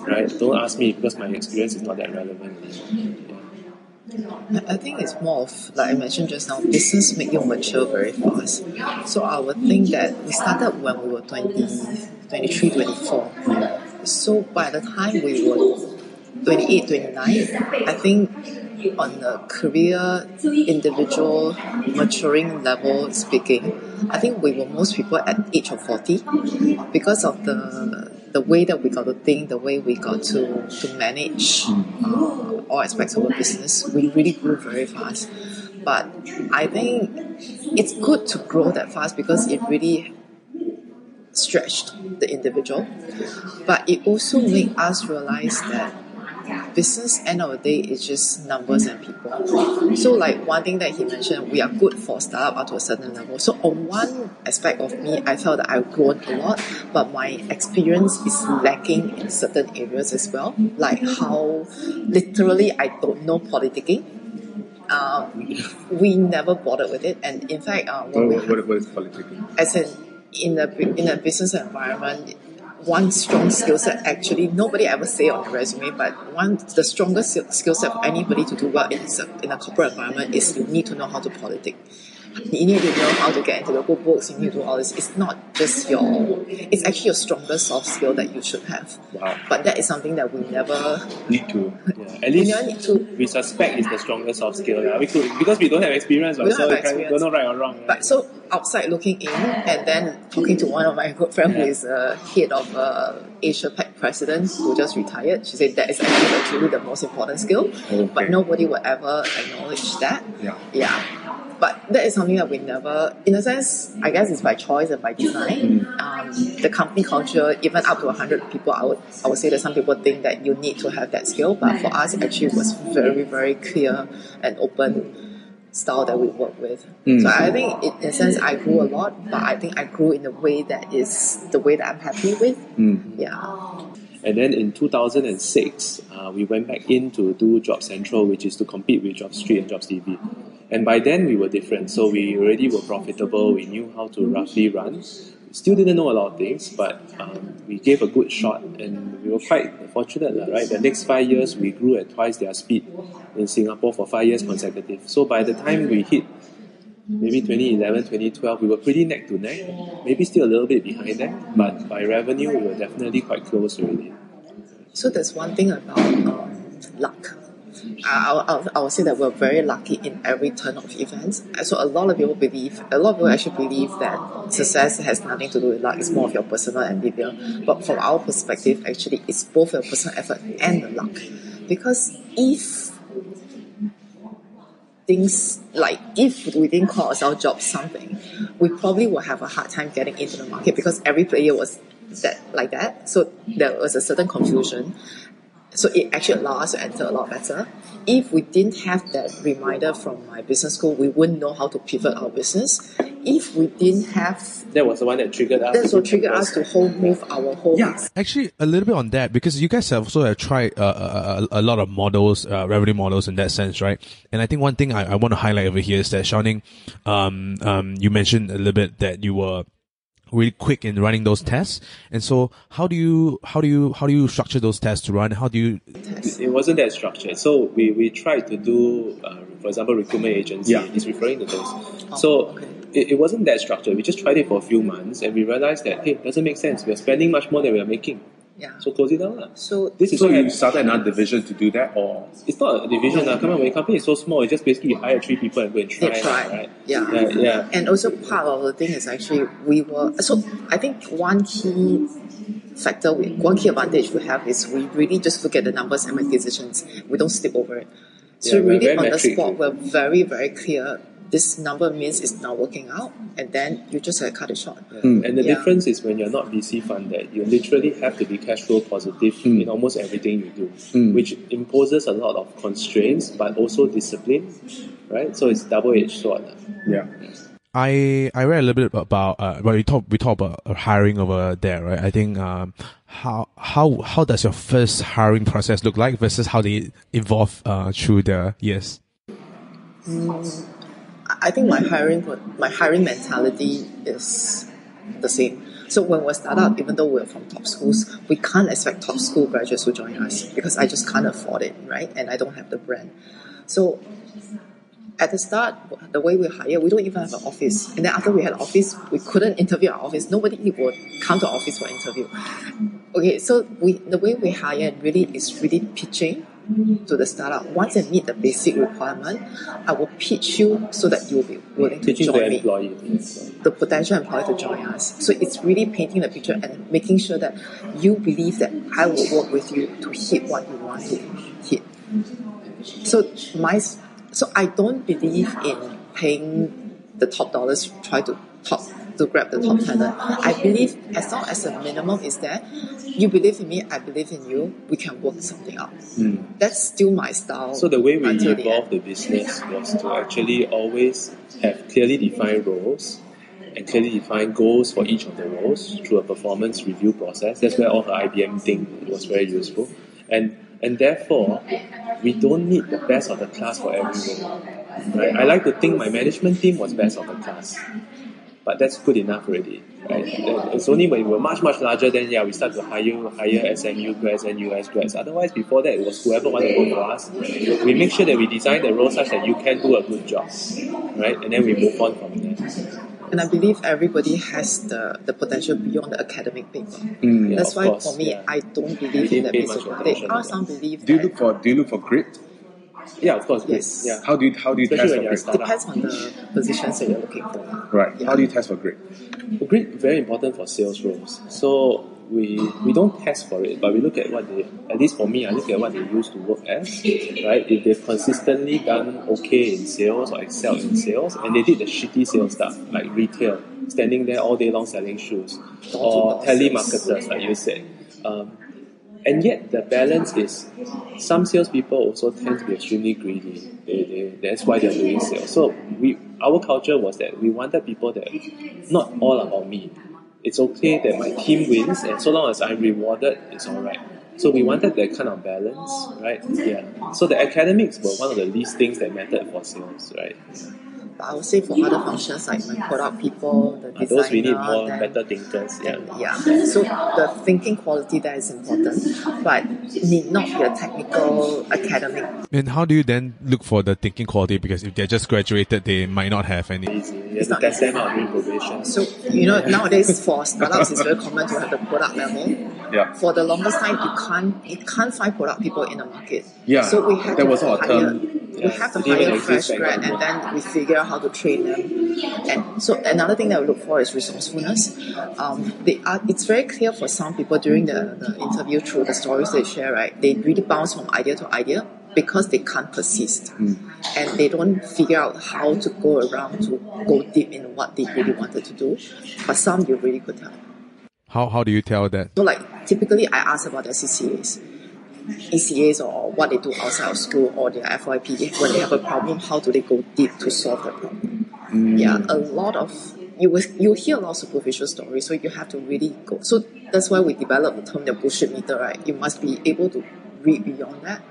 Speaker 2: right? Don't ask me because my experience is not that relevant
Speaker 3: I think it's more of, like I mentioned just now, business make you mature very fast. So I would think that we started when we were 20, 23, 24. So by the time we were 28, 29, I think on a career, individual, maturing level speaking, I think we were most people at age of 40 because of the the way that we got to think, the way we got to, to manage uh, all aspects of our business, we really grew very fast. But I think it's good to grow that fast because it really stretched the individual. But it also made us realize that business end of the day is just numbers and people. So like one thing that he mentioned, we are good for startup up to a certain level. So on one aspect of me, I felt that I've grown a lot, but my experience is lacking in certain areas as well, like how literally I don't know politicking. Uh, we never bothered with it, and in fact, uh, we
Speaker 5: What, what, what is politicking?
Speaker 3: as in in a in a business environment, one strong skill set actually nobody ever say on the resume, but one the strongest skill- set for anybody to do well in a, in a corporate environment is you need to know how to politic. You need to know how to get into the good books. You need to do all this. It's not just your. It's actually your strongest soft skill that you should have.
Speaker 2: Wow.
Speaker 3: But that is something that we never.
Speaker 2: Need to. Yeah. At least
Speaker 3: need to.
Speaker 2: we suspect it's the strongest soft skill. Yeah. We could because we don't have experience,
Speaker 3: We don't
Speaker 2: so
Speaker 3: have experience.
Speaker 2: don't know right or wrong. right?
Speaker 3: But so outside looking in, and then talking to one of my good friends who
Speaker 2: Yeah.
Speaker 3: is uh, head of uh, Asia Pac president who just retired. She said that is actually actually the most important skill,
Speaker 5: Okay.
Speaker 3: but nobody will ever acknowledge that.
Speaker 5: Yeah.
Speaker 3: Yeah. But that is something that we never, in a sense, I guess it's by choice and by design. Um, the company culture, even up to 100 people, I would, I would say that some people think that you need to have that skill, but for us, it actually was very, very clear and open style that we work with. So I think, it, in a sense, I grew a lot, but I think I grew in a way that is the way that I'm happy with. Yeah.
Speaker 2: And then in 2006, uh, we went back in to do Job Central, which is to compete with JobStreet and JobsDB. And by then we were different. So we already were profitable. We knew how to roughly run. Still didn't know a lot of things, but um, we gave a good shot and we were quite fortunate, right? The next five years, we grew at twice their speed in Singapore for five years consecutive. So by the time we hit maybe 2011, 2012, we were pretty neck to neck. Maybe still a little bit behind them, but by revenue, we were definitely quite close already.
Speaker 3: So there's one thing about um, luck. I, I, I- I would say that we're very lucky in every turn of events. So a lot of people believe, a lot of people actually believe that success has nothing to do with luck. It's more of your personal endeavor. But from our perspective, actually, it's both your personal effort and the luck. Because if things like if we didn't call ourselves job something, we probably would have a hard time getting into the market because every player was that like that. So there was a certain confusion. So it actually allowed us to enter a lot better. If we didn't have that reminder from my business school, we wouldn't know how to pivot our business. If we didn't have
Speaker 2: That was the one that triggered us.
Speaker 3: that's what triggered us to whole move our whole
Speaker 5: Yeah.
Speaker 1: Actually, a little bit on that because you guys have also have tried uh, a, a, a lot of models, uh, revenue models in that sense, right? And I think one thing I, I want to highlight over here is that Shao-Ning, um, um, you mentioned a little bit that you were really quick in running those tests. And so how do you, how do you, how do you structure those tests to run? How do you,
Speaker 2: It wasn't that structured. So we, we tried to do, uh, for example, recruitment agency
Speaker 5: Yeah.
Speaker 2: is referring to those. so
Speaker 3: okay.
Speaker 2: it, it wasn't that structured. We just tried it for a few months and we realized that, hey, it doesn't make sense. We're spending much more than we are making.
Speaker 3: Yeah.
Speaker 2: So close it down. lah.
Speaker 3: So
Speaker 2: This is
Speaker 5: So you started another division to do that, or
Speaker 2: it's not a division. Uh. Come on, when a company is so small, you just basically hire three people and go and try.
Speaker 3: They try.
Speaker 2: Right?
Speaker 3: Yeah.
Speaker 2: Yeah. yeah.
Speaker 3: And also part of the thing is actually we were so I think one key factor we one key advantage we have is we really just look at the numbers and make decisions. We don't slip over it. So
Speaker 2: Yeah,
Speaker 3: really
Speaker 2: very
Speaker 3: on the spot we're very, very clear this number means it's not working out and then you just uh, cut it short.
Speaker 2: And the
Speaker 3: Yeah.
Speaker 2: difference is when you're not VC funded, you literally have to be cash flow positive in almost everything you do, which imposes a lot of constraints but also discipline, right? So it's double edged sword.
Speaker 5: yeah,
Speaker 1: I I read a little bit about uh well we talk we talk about uh, hiring over there right I think um how how how does your first hiring process look like versus how they evolve uh through the years
Speaker 3: I think my hiring my hiring mentality is the same. So when we're startup, even though we're from top schools, we can't expect top school graduates to join us because I just can't afford it, right? And I don't have the brand. So at the start, the way we hire, we don't even have an office. And then after we had an office, we couldn't interview our office. Nobody would come to office for interview. Okay, so we the way we hire really is really pitching to the startup. Once I meet the basic requirement, I will pitch you so that you'll be willing to
Speaker 2: Teaching
Speaker 3: join
Speaker 2: the
Speaker 3: me
Speaker 2: employee.
Speaker 3: the potential employer to join us. So it's really painting the picture and making sure that you believe that I will work with you to hit what you want to hit. So my so I don't believe in paying the top dollars to try to top to grab the top talent. I believe as long as the minimum is there, you believe in me, I believe in you, we can work something out. Hmm. That's still my style.
Speaker 2: So the way we
Speaker 3: until the
Speaker 2: evolved the business was to actually always have clearly defined roles and clearly defined goals for each of the roles through a performance review process. That's where all the IBM thing was very useful. And and therefore we don't need the best of the class for every role. Right? I like to think my management team was best of the class. But that's good enough already. Right? It's only when we were much, much larger then yeah we start to hire hire SMU grads and US grads. Otherwise before that it was whoever wanted to go for us. We make sure that we design the role such that you can do a good job. Right? And then we move on from there.
Speaker 3: And I believe everybody has the, the potential beyond the academic paper.
Speaker 2: Mm, yeah,
Speaker 3: That's why
Speaker 2: course,
Speaker 3: for me,
Speaker 2: yeah.
Speaker 3: I don't believe in that
Speaker 2: pay
Speaker 3: piece
Speaker 2: much
Speaker 3: of
Speaker 2: attention
Speaker 3: There are some believe
Speaker 5: Do you look for Do you look for grit?
Speaker 2: Yeah, of course.
Speaker 3: Yes.
Speaker 2: Yeah.
Speaker 5: How do you How do you
Speaker 2: Especially
Speaker 5: test
Speaker 2: when
Speaker 5: for
Speaker 2: you're
Speaker 5: grit?
Speaker 3: depends on the positions that you're looking for.
Speaker 5: Right.
Speaker 3: Yeah.
Speaker 5: How do you test for grit?
Speaker 2: Grid very important for sales roles. So we we don't test for it, but we look at what they at least for me, I look at what they used to work as. Right? If they've consistently done okay in sales or excelled in sales and they did the shitty sales stuff, like retail, standing there all day long selling shoes. Or telemarketers, like you said. Um, and yet the balance is some salespeople also tend to be extremely greedy. They, they, that's why they're doing sales. So we our culture was that we wanted people that not all about me. It's okay that my team wins and so long as I'm rewarded, it's alright. So we wanted that kind of balance, right? Yeah. So the academics were one of the least things that mattered for sales, right?
Speaker 3: But I would say for other functions like my product people, the designer,
Speaker 2: those we need more
Speaker 3: then-
Speaker 2: better thinkers. Yeah.
Speaker 3: then, yeah. So the thinking quality there is important, but need not be a technical academic.
Speaker 1: And how do you then look for the thinking quality? Because if they're just graduated, they might not have any.
Speaker 2: Easy. You
Speaker 3: It's not
Speaker 2: test
Speaker 3: easy.
Speaker 2: them out during probation.
Speaker 3: So you know nowadays for startups it's very common to have the product level.
Speaker 5: Yeah.
Speaker 3: For the longest time you can't you can't find product people in the market.
Speaker 5: Yeah,
Speaker 3: So we have
Speaker 5: that
Speaker 3: to
Speaker 5: was our
Speaker 3: hire
Speaker 5: term.
Speaker 3: We have to
Speaker 2: it didn't
Speaker 3: hire
Speaker 2: exist
Speaker 3: fresh
Speaker 2: back
Speaker 3: grad and then we figure out how to train them. And so another thing that we look for is resourcefulness. Um, they are, it's very clear for some people during the, the interview through the stories they share, right? They really bounce from idea to idea because they can't persist. And they don't figure out how to go around to go deep in what they really wanted to do. But some you really could tell.
Speaker 1: How, how do you tell that?
Speaker 3: So like typically I ask about their CCAs. ECAs or what they do outside of school or their FYP when they have a problem, how do they go deep to solve the problem? Yeah, a lot of you will you hear a lot of superficial stories, so you have to really go. So that's why we developed the term the bullshit meter, right? You must be able to read beyond that.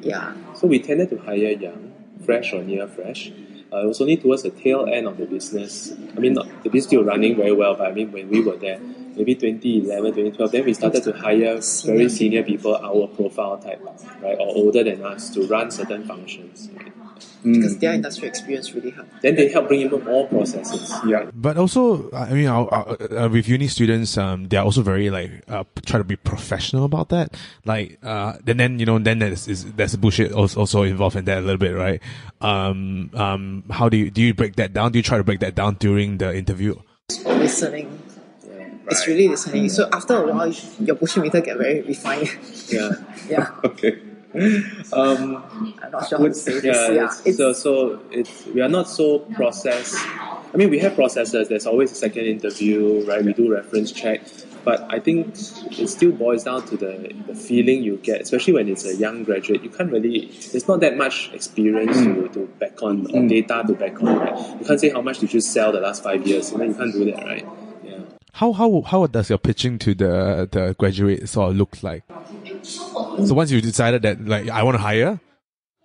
Speaker 3: Yeah.
Speaker 2: So we tended to hire young, fresh or near fresh. Uh, it was only towards the tail end of the business. I mean, not, the business still running very well, but I mean, when we were there, maybe 2011, 2012, then we started to hire very senior people, our profile type, right, or older than us to run certain functions. Right?
Speaker 3: Because their industry experience really helps.
Speaker 2: Then they help bring in more processes.
Speaker 5: Yeah.
Speaker 1: But also, I mean, our, our, uh, with uni students, um, they're also very like uh, try to be professional about that. Like, uh, and then you know, then there's is, there's bullshit also, also involved in that a little bit, right? Um, um, how do you do you break that down? Do you try to break that down during the interview?
Speaker 3: Listening. It's really listening. So after a while, your bullshit meter get very refined.
Speaker 2: Yeah.
Speaker 3: yeah.
Speaker 5: Okay.
Speaker 2: Um,
Speaker 3: I'm not sure how to say this.
Speaker 2: yeah,
Speaker 3: Yeah.
Speaker 2: it's,
Speaker 3: It's,
Speaker 2: so so it's we are not so process. I mean, we have processes. There's always a second interview, right? We do reference check, but I think it still boils down to the the feeling you get, especially when it's a young graduate. You can't really. There's not that much experience to, to back on or data to back on, right? You can't say how much did you sell the last five years. You know, you can't do that, right? Yeah.
Speaker 1: How how how does your pitching to the the graduate sort of look like? So once you decided that like I want to hire,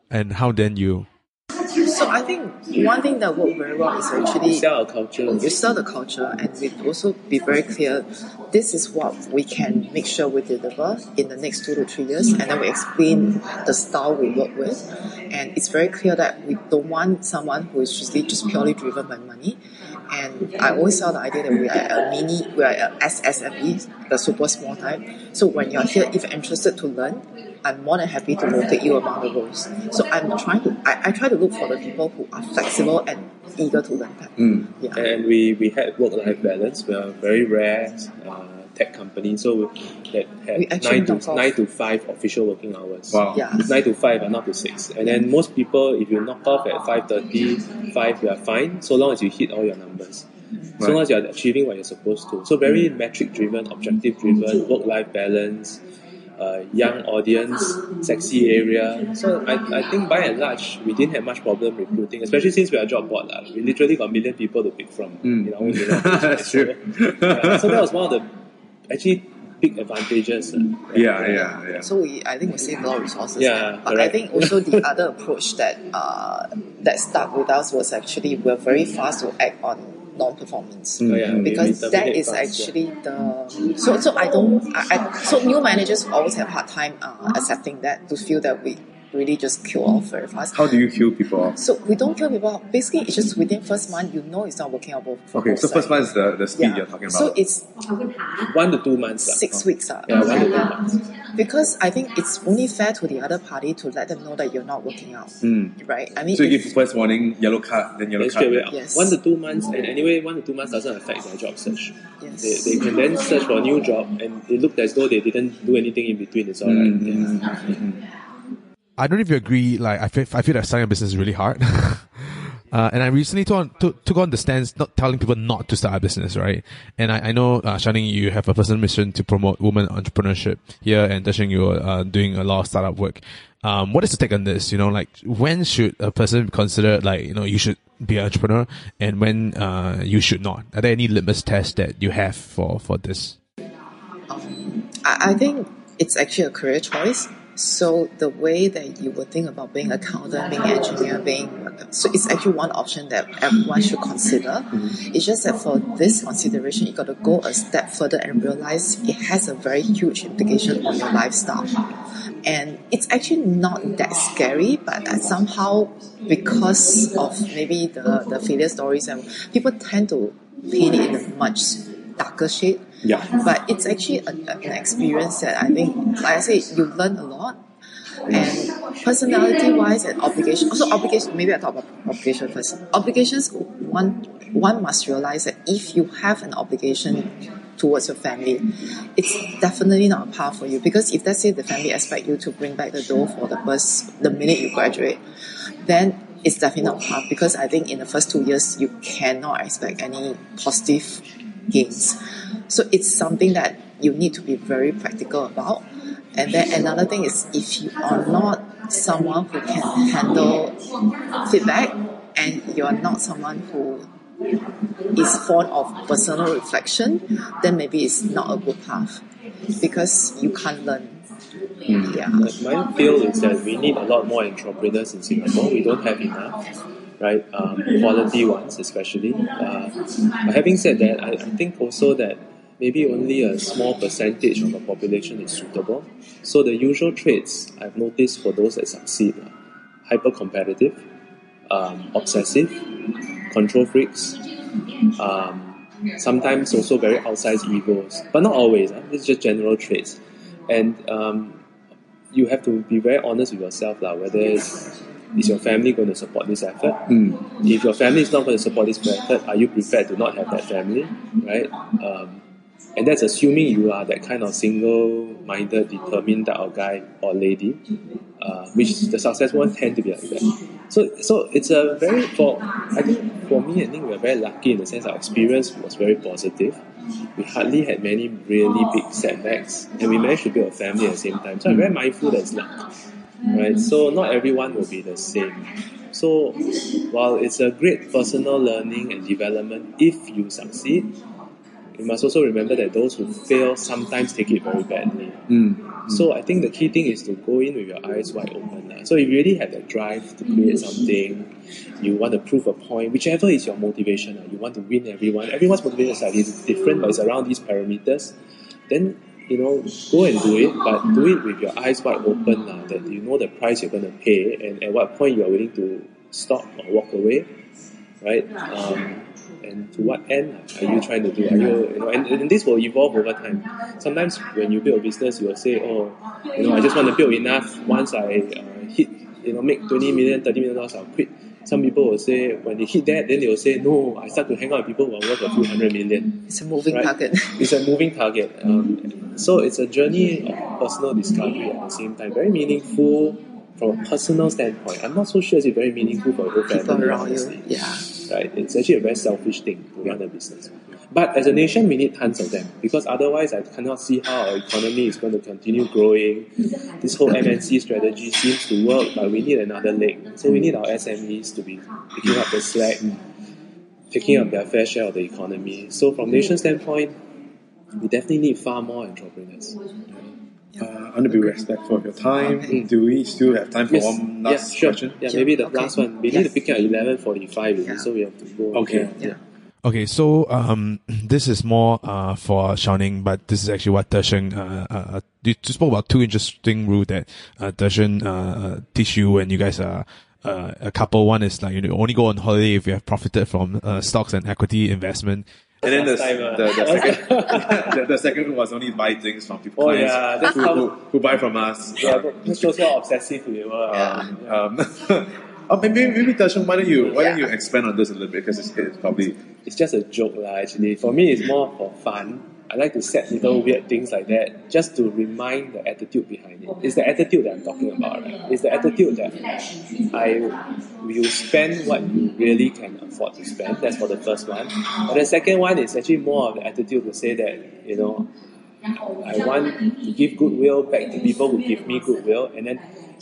Speaker 1: and how then you
Speaker 3: so I think one thing that worked very well is actually
Speaker 2: Sell our culture.
Speaker 3: you sell the culture and we also be very clear this is what we can make sure we deliver in the next two to three years and then we explain the style we work with and it's very clear that we don't want someone who is just, just purely driven by money and I always sell the idea that we are a mini we are a SSFE the super small type so when you're here if you're interested to learn I'm more than happy to rotate you among the roles. So I'm trying to, I, I try to look for the people who are flexible and eager to learn that. Yeah.
Speaker 2: and we, we had work life balance. We are very rare uh, tech company, so we that had nine to nine to five official working hours.
Speaker 5: Wow.
Speaker 3: Yeah.
Speaker 2: It's nine to five and not to six. And then most people, if you knock off at 5.30, 5, you are fine, so long as you hit all your numbers. So long as you're achieving what you're supposed to. So very mm. metric driven, objective driven, work life balance, uh, young audience, sexy area. So I, I think by and large we didn't have much problem recruiting, especially since we are job board. lah. We literally got a million people to pick from mm. in our own unit.
Speaker 5: That's true.
Speaker 2: Yeah, so that was one of the actually big advantages. uh,
Speaker 5: Yeah, yeah, yeah.
Speaker 3: So we, I think we save a lot of resources.
Speaker 2: Yeah,
Speaker 3: there. but I think also the other approach that uh, that stuck with us was actually we're very fast to act on non-performance.
Speaker 2: Oh, yeah, we- we
Speaker 3: Because that
Speaker 2: terminate
Speaker 3: is
Speaker 2: yeah.
Speaker 3: actually the so so I don't I, I, so new managers always have hard time uh, accepting that to feel that we really just kill off very fast.
Speaker 5: How do you kill people off?
Speaker 3: So we don't kill people. off. Basically, it's just within first month you know it's not working out both.
Speaker 5: Okay,
Speaker 3: both
Speaker 5: so first month is the, the speed
Speaker 3: Yeah.
Speaker 5: you're talking about.
Speaker 3: So it's
Speaker 2: One to two months. lah.
Speaker 3: six weeks. Uh,
Speaker 2: Yeah, one to two months.
Speaker 3: Because I think it's only fair to the other party to let them know that you're not working out. Right? I mean,
Speaker 5: so you give first warning, yellow card, then yellow
Speaker 2: Then
Speaker 5: card.
Speaker 2: away,
Speaker 3: Yes.
Speaker 2: one to two months, and anyway, one to two months doesn't affect their job search.
Speaker 3: Yes.
Speaker 2: They, they can then search for a new job, and it looked as though they didn't do anything in between. It's alright.
Speaker 5: Mm,
Speaker 2: Yeah.
Speaker 1: I don't know if you agree. Like, I feel, I feel that starting a business is really hard. uh, and I recently took on, took, took on the stance not telling people not to start a business, right? And I, I know, uh, Shao-Ning, you have a personal mission to promote women entrepreneurship here, and Der Shing, you're uh, doing a lot of startup work. Um, what is the take on this? You know, like, when should a person consider, like, you know, you should be an entrepreneur, and when uh, you should not? Are there any litmus tests that you have for for this?
Speaker 3: I, I think it's actually a career choice. So the way that you would think about being accountant, being engineer, being so it's actually one option that everyone should consider. Mm-hmm. It's just that for this consideration, you got to go a step further and realize it has a very huge implication on your lifestyle. And it's actually not that scary, but somehow because of maybe the, the failure stories and people tend to paint it in a much darker shade.
Speaker 2: Yeah.
Speaker 3: But it's actually a, an experience that I think, like I say, you learn a lot. And personality wise and obligation, also obligation, maybe I talk about obligation first. Obligations, one, one must realize that if you have an obligation towards your family, it's definitely not a path for you. Because if let's say the family expect you to bring back the dough for the first, the minute you graduate, then it's definitely not a path. Because I think in the first two years, you cannot expect any positive gains. So it's something that you need to be very practical about. And then another thing is if you are not someone who can handle feedback and you are not someone who is fond of personal reflection, then maybe it's not a good path because you can't learn. Hmm. Yeah.
Speaker 2: But my feel is that we need a lot more entrepreneurs in Singapore. We don't have enough, right? Um, quality ones, especially. Uh, but having said that, I, I think also that maybe only a small percentage of the population is suitable. So the usual traits I've noticed for those that succeed are hyper competitive, um, obsessive, control freaks, um, sometimes also very outsized egos, but not always. Huh? It's just general traits. And um, you have to be very honest with yourself, lah, whether it's, is your family going to support this effort? If your family is not going to support this effort, are you prepared to not have that family? Right? Um, and that's assuming you are that kind of single-minded, determined type of guy or lady, uh, which the successful ones tend to be like that. So, so it's a very for I think for me, I think we are very lucky in the sense our experience was very positive. We hardly had many really big setbacks, and we managed to build a family at the same time. So I'm very mindful that it's luck, right? So not everyone will be the same. So while it's a great personal learning and development if you succeed, you must also remember that those who fail sometimes take it very badly. Mm, so mm. I think the key thing is to go in with your eyes wide open. So if you really have that drive to create something, you want to prove a point, whichever is your motivation, you want to win everyone. Everyone's motivation is slightly different, but it's around these parameters. Then you know, go and do it, but do it with your eyes wide open. lah, that you know the price you're going to pay, and at what point you are willing to stop or walk away, right? Um, and to what end are you trying to do? Are you, you know, and, and this will evolve over time. Sometimes when you build a business, you will say, oh, you know, I just want to build enough. Once I uh, hit, you know, make 20 million, 30 million dollars, I'll quit. Some people will say, when they hit that, then they will say, no, I start to hang out with people who are worth a few hundred million.
Speaker 3: It's a moving
Speaker 2: Right.
Speaker 3: target.
Speaker 2: It's a moving target. Um, so it's a journey of personal discovery at the same time. Very meaningful from a personal standpoint. I'm not so sure it's very meaningful for your family.
Speaker 3: People around you.
Speaker 2: honestly.
Speaker 3: Yeah.
Speaker 2: right? It's actually a very selfish thing to run a business. But as a nation, we need tons of them because otherwise, I cannot see how our economy is going to continue growing. This whole MNC strategy seems to work, but we need another leg. So we need our SMEs to be picking up the slack, picking up their fair share of the economy. So from nation standpoint, we definitely need far more entrepreneurs.
Speaker 5: Uh, I want to be respectful of your time. Do we still have time for
Speaker 2: Yes,
Speaker 5: one
Speaker 2: yeah,
Speaker 5: last
Speaker 2: sure.
Speaker 5: question?
Speaker 2: Yeah,
Speaker 3: Sure.
Speaker 2: maybe the
Speaker 3: Okay.
Speaker 2: last one. We need to pick at eleven forty-five,
Speaker 3: Yeah.
Speaker 2: so we have to go.
Speaker 5: Okay.
Speaker 2: Yeah.
Speaker 1: Okay, so um, this is more uh, for Shao-Ning, but this is actually what Der Shing, uh, uh, you you spoke about two interesting rules that uh, Der Shing uh, uh, teach you when you guys are uh, a couple. One is like you know, only go on holiday if you have profited from uh, stocks and equity investment.
Speaker 5: And then the,
Speaker 2: Last time, uh,
Speaker 5: the, the, second, the, the second was only buy things from people
Speaker 2: Oh,
Speaker 5: clients
Speaker 2: yeah, that's
Speaker 5: who,
Speaker 2: how-
Speaker 5: who, who buy from us.
Speaker 2: Yeah, but this shows how obsessive we were.
Speaker 3: Yeah.
Speaker 5: Um, oh, maybe maybe Der Shing, why don't you why don't you expand on this a little bit because it's, it's probably
Speaker 2: It's just a joke, lah. Actually, for me, it's more for fun. I like to set little weird things like that just to remind the attitude behind it. It's the attitude that I'm talking about, right? It's the attitude that I will spend what you really can afford to spend. That's for the first one. But the second one is actually more of the attitude to say that, you know, I want to give goodwill back to people who give me goodwill, and then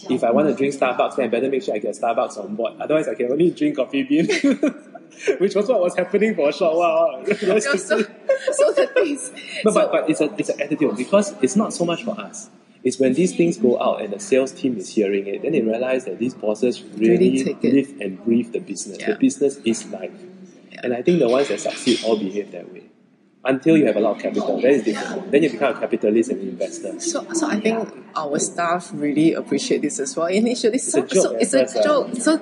Speaker 2: if I want to drink Starbucks, then I better make sure I get Starbucks on board. Otherwise, I can only drink coffee bean, which was what was happening for a short while.
Speaker 3: So, so, the thing is,
Speaker 2: no,
Speaker 3: so,
Speaker 2: but, but it's a it's an attitude because it's not so much for us. It's when these things go out and the sales team is hearing it, then they realize that these bosses really,
Speaker 3: Really
Speaker 2: live and breathe the business. The business is life. And I think the ones that succeed all behave that way. Until you have a lot of capital, that is different. Then you become a capitalist and investor.
Speaker 3: So, so I think our staff really appreciate this as well. Initially, so,
Speaker 2: a joke
Speaker 3: so it's a
Speaker 2: first,
Speaker 3: joke. So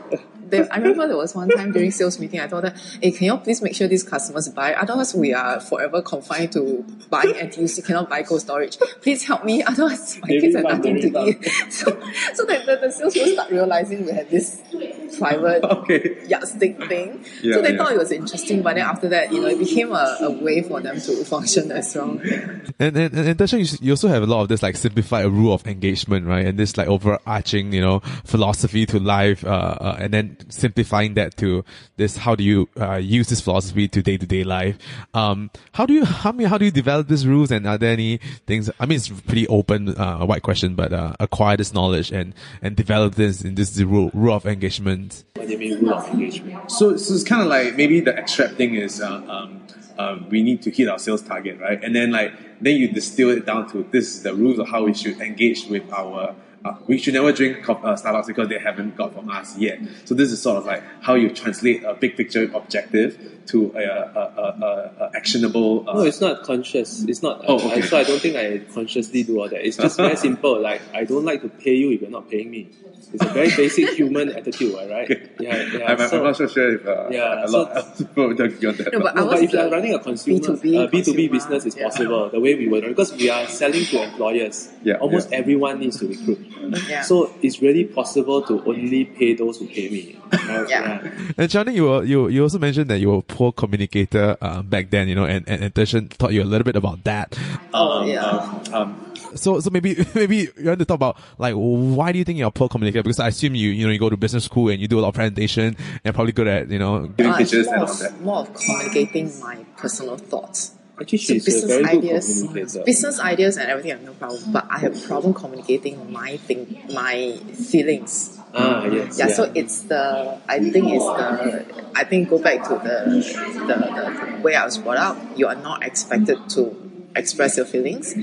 Speaker 3: there, I remember there was one time during sales meeting, I told her, "Hey, can you please make sure these customers buy? Otherwise, we are forever confined to buying NTUC. Cannot buy cold storage. Please help me. Otherwise, my
Speaker 2: They
Speaker 3: kids have nothing to eat." So, so that the, the salespeople start realizing we had this private
Speaker 5: okay.
Speaker 3: yardstick thing.
Speaker 5: Yeah,
Speaker 3: so they
Speaker 5: yeah.
Speaker 3: thought it was interesting, but then after that, you know, it became a, a way for them to function as well.
Speaker 1: And and, and Der Shing, you, you also have a lot of this like simplified rule of engagement, right? And this like overarching, you know, philosophy to life, uh, uh, and then simplifying that to this. How do you uh, use this philosophy to day to day life? Um, how do you how many how do you develop these rules? And are there any things? I mean, it's pretty open, uh, wide question, but uh, acquire this knowledge and and develop this in this rule rule of engagement.
Speaker 2: What do you mean rule of engagement?
Speaker 5: So, so it's kind of like maybe the extract thing is uh, um, uh, we need to hit our sales target, right? And then like then you distill it down to this is the rules of how we should engage with our. Uh, we should never drink co- uh, Starbucks because they haven't got from us yet. So this is sort of like how you translate a big picture objective to a, a, a, a, a actionable. Uh,
Speaker 2: No, it's not conscious. It's not.
Speaker 5: Oh,
Speaker 2: I- so I don't think I consciously do all that. It's just very simple. Like I don't like to pay you if you're not paying me. It's a very basic human attitude, right? Yeah, yeah.
Speaker 5: I'm, I'm not so sure if uh,
Speaker 2: Yeah,
Speaker 5: a
Speaker 2: so-
Speaker 5: lot of people would agree on that.
Speaker 3: No, but
Speaker 2: No, but if you are running a consumer
Speaker 3: B2B
Speaker 2: uh, B2B
Speaker 3: consumer,
Speaker 2: business, it's
Speaker 3: yeah.
Speaker 2: possible the way we were because we are selling to employers.
Speaker 5: Yeah,
Speaker 2: Almost
Speaker 5: yeah.
Speaker 2: everyone needs to recruit.
Speaker 3: Yeah.
Speaker 2: So it's really possible to only pay those who pay me. Right?
Speaker 3: Yeah.
Speaker 1: And Johnny, you were, you you also mentioned that you were a poor communicator uh, back then, you know, and and, and Der Shing taught you a little bit about that.
Speaker 3: Oh, yeah.
Speaker 5: Um, um,
Speaker 1: So so maybe maybe you want to talk about like why do you think you're a poor communicator? Because I assume you you know you go to business school and you do a lot of presentation and you're probably good at you know
Speaker 5: giving
Speaker 3: Uh,
Speaker 5: pictures and all
Speaker 3: of,
Speaker 5: that.
Speaker 3: more of communicating my personal thoughts.
Speaker 2: Actually,
Speaker 3: So
Speaker 2: she's a
Speaker 3: business ideas, business ideas and everything, I have no problem. But I have problem communicating my thing, my feelings.
Speaker 2: Ah, yes.
Speaker 3: Yeah, so it's the I think it's the I think go back to the the, the, the way I was brought up. You are not expected to express your feelings.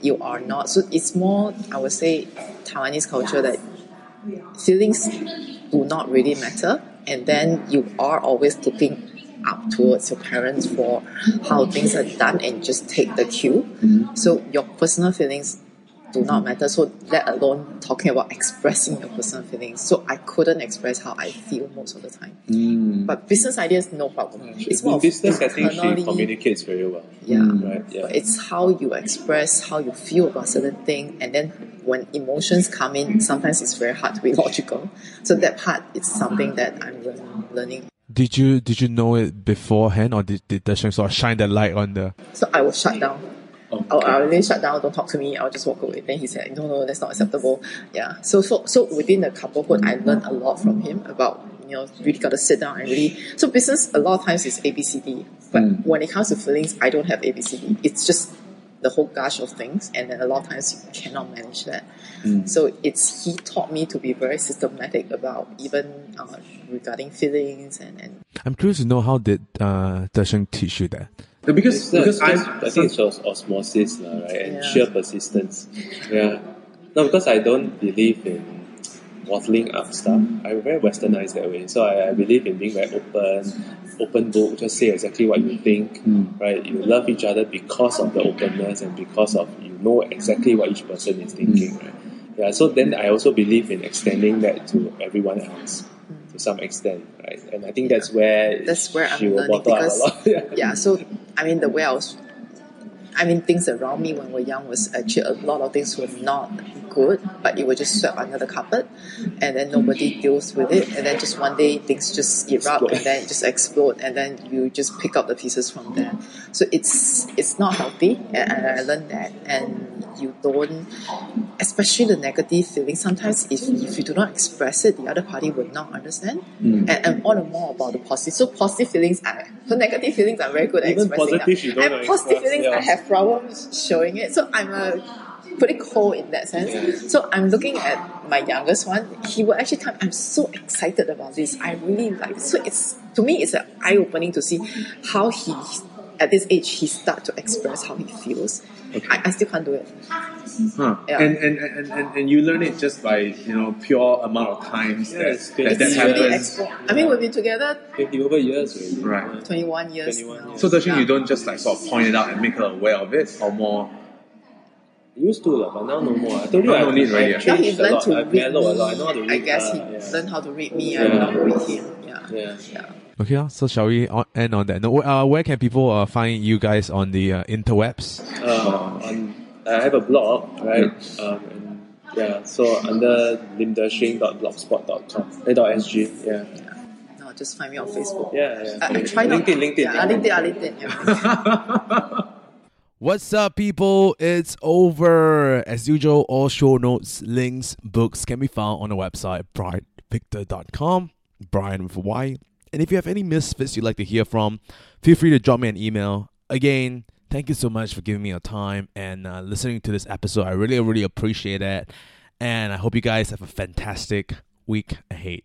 Speaker 3: You are not. So it's more I would say Taiwanese culture that feelings do not really matter, and then you are always looking up towards your parents for how things are done and just take the cue. Mm-hmm. So your personal feelings do not matter. So let alone talking about expressing your personal feelings. So I couldn't express how I feel most of the time. Mm. But business ideas, no problem. Mm. It's more
Speaker 2: In business, I think she communicates very well.
Speaker 3: Yeah. Mm.
Speaker 2: Right. Yeah.
Speaker 3: But it's how you express how you feel about certain thing, and then when emotions come in, sometimes it's very hard to be logical. So that part is something that I'm learn- learning.
Speaker 1: Did you did you know it beforehand, or did did Der Shing sort of shine that light on the?
Speaker 3: So I was shut down. I'll, I'll really shut down. Don't talk to me. I'll just walk away. Then he said, "No, no, that's not acceptable." Yeah. So so so within the couplehood, I learned a lot from him about you know, really got to sit down and really. So business a lot of times is ABCD, but
Speaker 5: Mm.
Speaker 3: when it comes to feelings, I don't have ABCD. It's just the whole gush of things, and then a lot of times you cannot manage that.
Speaker 5: Mm.
Speaker 3: So it's he taught me to be very systematic about even uh, regarding feelings and, and
Speaker 1: I'm curious to know how did uh, Der Shing teach you that?
Speaker 5: No, because
Speaker 2: It's not
Speaker 5: because
Speaker 2: just-
Speaker 5: I'm
Speaker 2: I think it's just osmosis, lah, right? And
Speaker 3: Yeah.
Speaker 2: sheer persistence. Yeah. No, because I don't believe in waddling up stuff. I'm very westernized that way. So I, I believe in being very open, open book, just say exactly what you think, hmm. right? You love each other because of the openness and because of you know exactly what each person is thinking, hmm. right? Yeah, so then I also believe in extending that to everyone else to some extent, right? And I think that's where
Speaker 3: That's where
Speaker 2: she
Speaker 3: I'm
Speaker 2: will
Speaker 3: learning
Speaker 2: bottle up a
Speaker 3: because-
Speaker 2: lot. yeah.
Speaker 3: yeah. So I mean, the way I was, I mean, things around me when we were young was actually a lot of things were not good, but it was just swept under the carpet, and then nobody deals with it, and then just one day things just erupt, and then just explode, and then you just pick up the pieces from there. So it's it's not healthy, and I learned that, and you don't, especially the negative feelings. Sometimes if if you do not express it, the other party will not understand, mm. and, and all the more about the positive. So positive feelings, I so negative feelings, I'm very good at
Speaker 2: Even
Speaker 3: expressing.
Speaker 2: positive you don't
Speaker 3: and positive
Speaker 2: express,
Speaker 3: feelings,
Speaker 2: yeah.
Speaker 3: I have problems showing it. So I'm a pretty cold in that sense. So I'm looking at my youngest one. He will actually tell me, I'm so excited about this. I really like it. So it's to me it's an eye opening to see how he at this age he start to express how he feels. I, I still can't do it.
Speaker 5: Huh.
Speaker 3: Yeah.
Speaker 5: And, and, and, and, and you learn it just by you know pure amount of times
Speaker 2: Yeah,
Speaker 5: that, that, that
Speaker 3: It's really
Speaker 5: happens.
Speaker 3: I mean we've been together
Speaker 2: 50 over years already.
Speaker 5: Right.
Speaker 3: 21 years
Speaker 2: 21 years.
Speaker 5: So Der Shing,
Speaker 3: Yeah.
Speaker 5: you don't just like sort of point it out and make her aware of it, or more.
Speaker 2: Used to, lah, but now no more. I told you
Speaker 5: Now
Speaker 2: I,
Speaker 5: no need, right?
Speaker 2: I
Speaker 5: Yeah.
Speaker 3: now he's learned to
Speaker 2: I've
Speaker 3: read me.
Speaker 2: a lot. I know how to read
Speaker 3: I guess he uh,
Speaker 2: yeah.
Speaker 3: learned how to read me. I
Speaker 2: Yeah.
Speaker 3: know how to read him. Yeah.
Speaker 2: Yeah.
Speaker 3: Yeah.
Speaker 1: Okay, uh, so shall we end on that? No, uh, where can people uh, find you guys on the uh, interwebs?
Speaker 2: Uh, on, I have a blog, right? Um, and yeah, so under limdashing.blogspot.com, eh, dot .sg, yeah.
Speaker 3: No, just find me on Facebook.
Speaker 2: Yeah, yeah.
Speaker 3: I, I try not-
Speaker 2: LinkedIn, LinkedIn.
Speaker 3: Yeah, LinkedIn, uh, LinkedIn. Yeah.
Speaker 1: What's up, people? It's over. As usual, all show notes, links, books can be found on the website brianvictor.com. Bryan with a Y. And if you have any misfits you'd like to hear from, feel free to drop me an email. Again, thank you so much for giving me your time and uh, listening to this episode. I really, really appreciate it. And I hope you guys have a fantastic week ahead.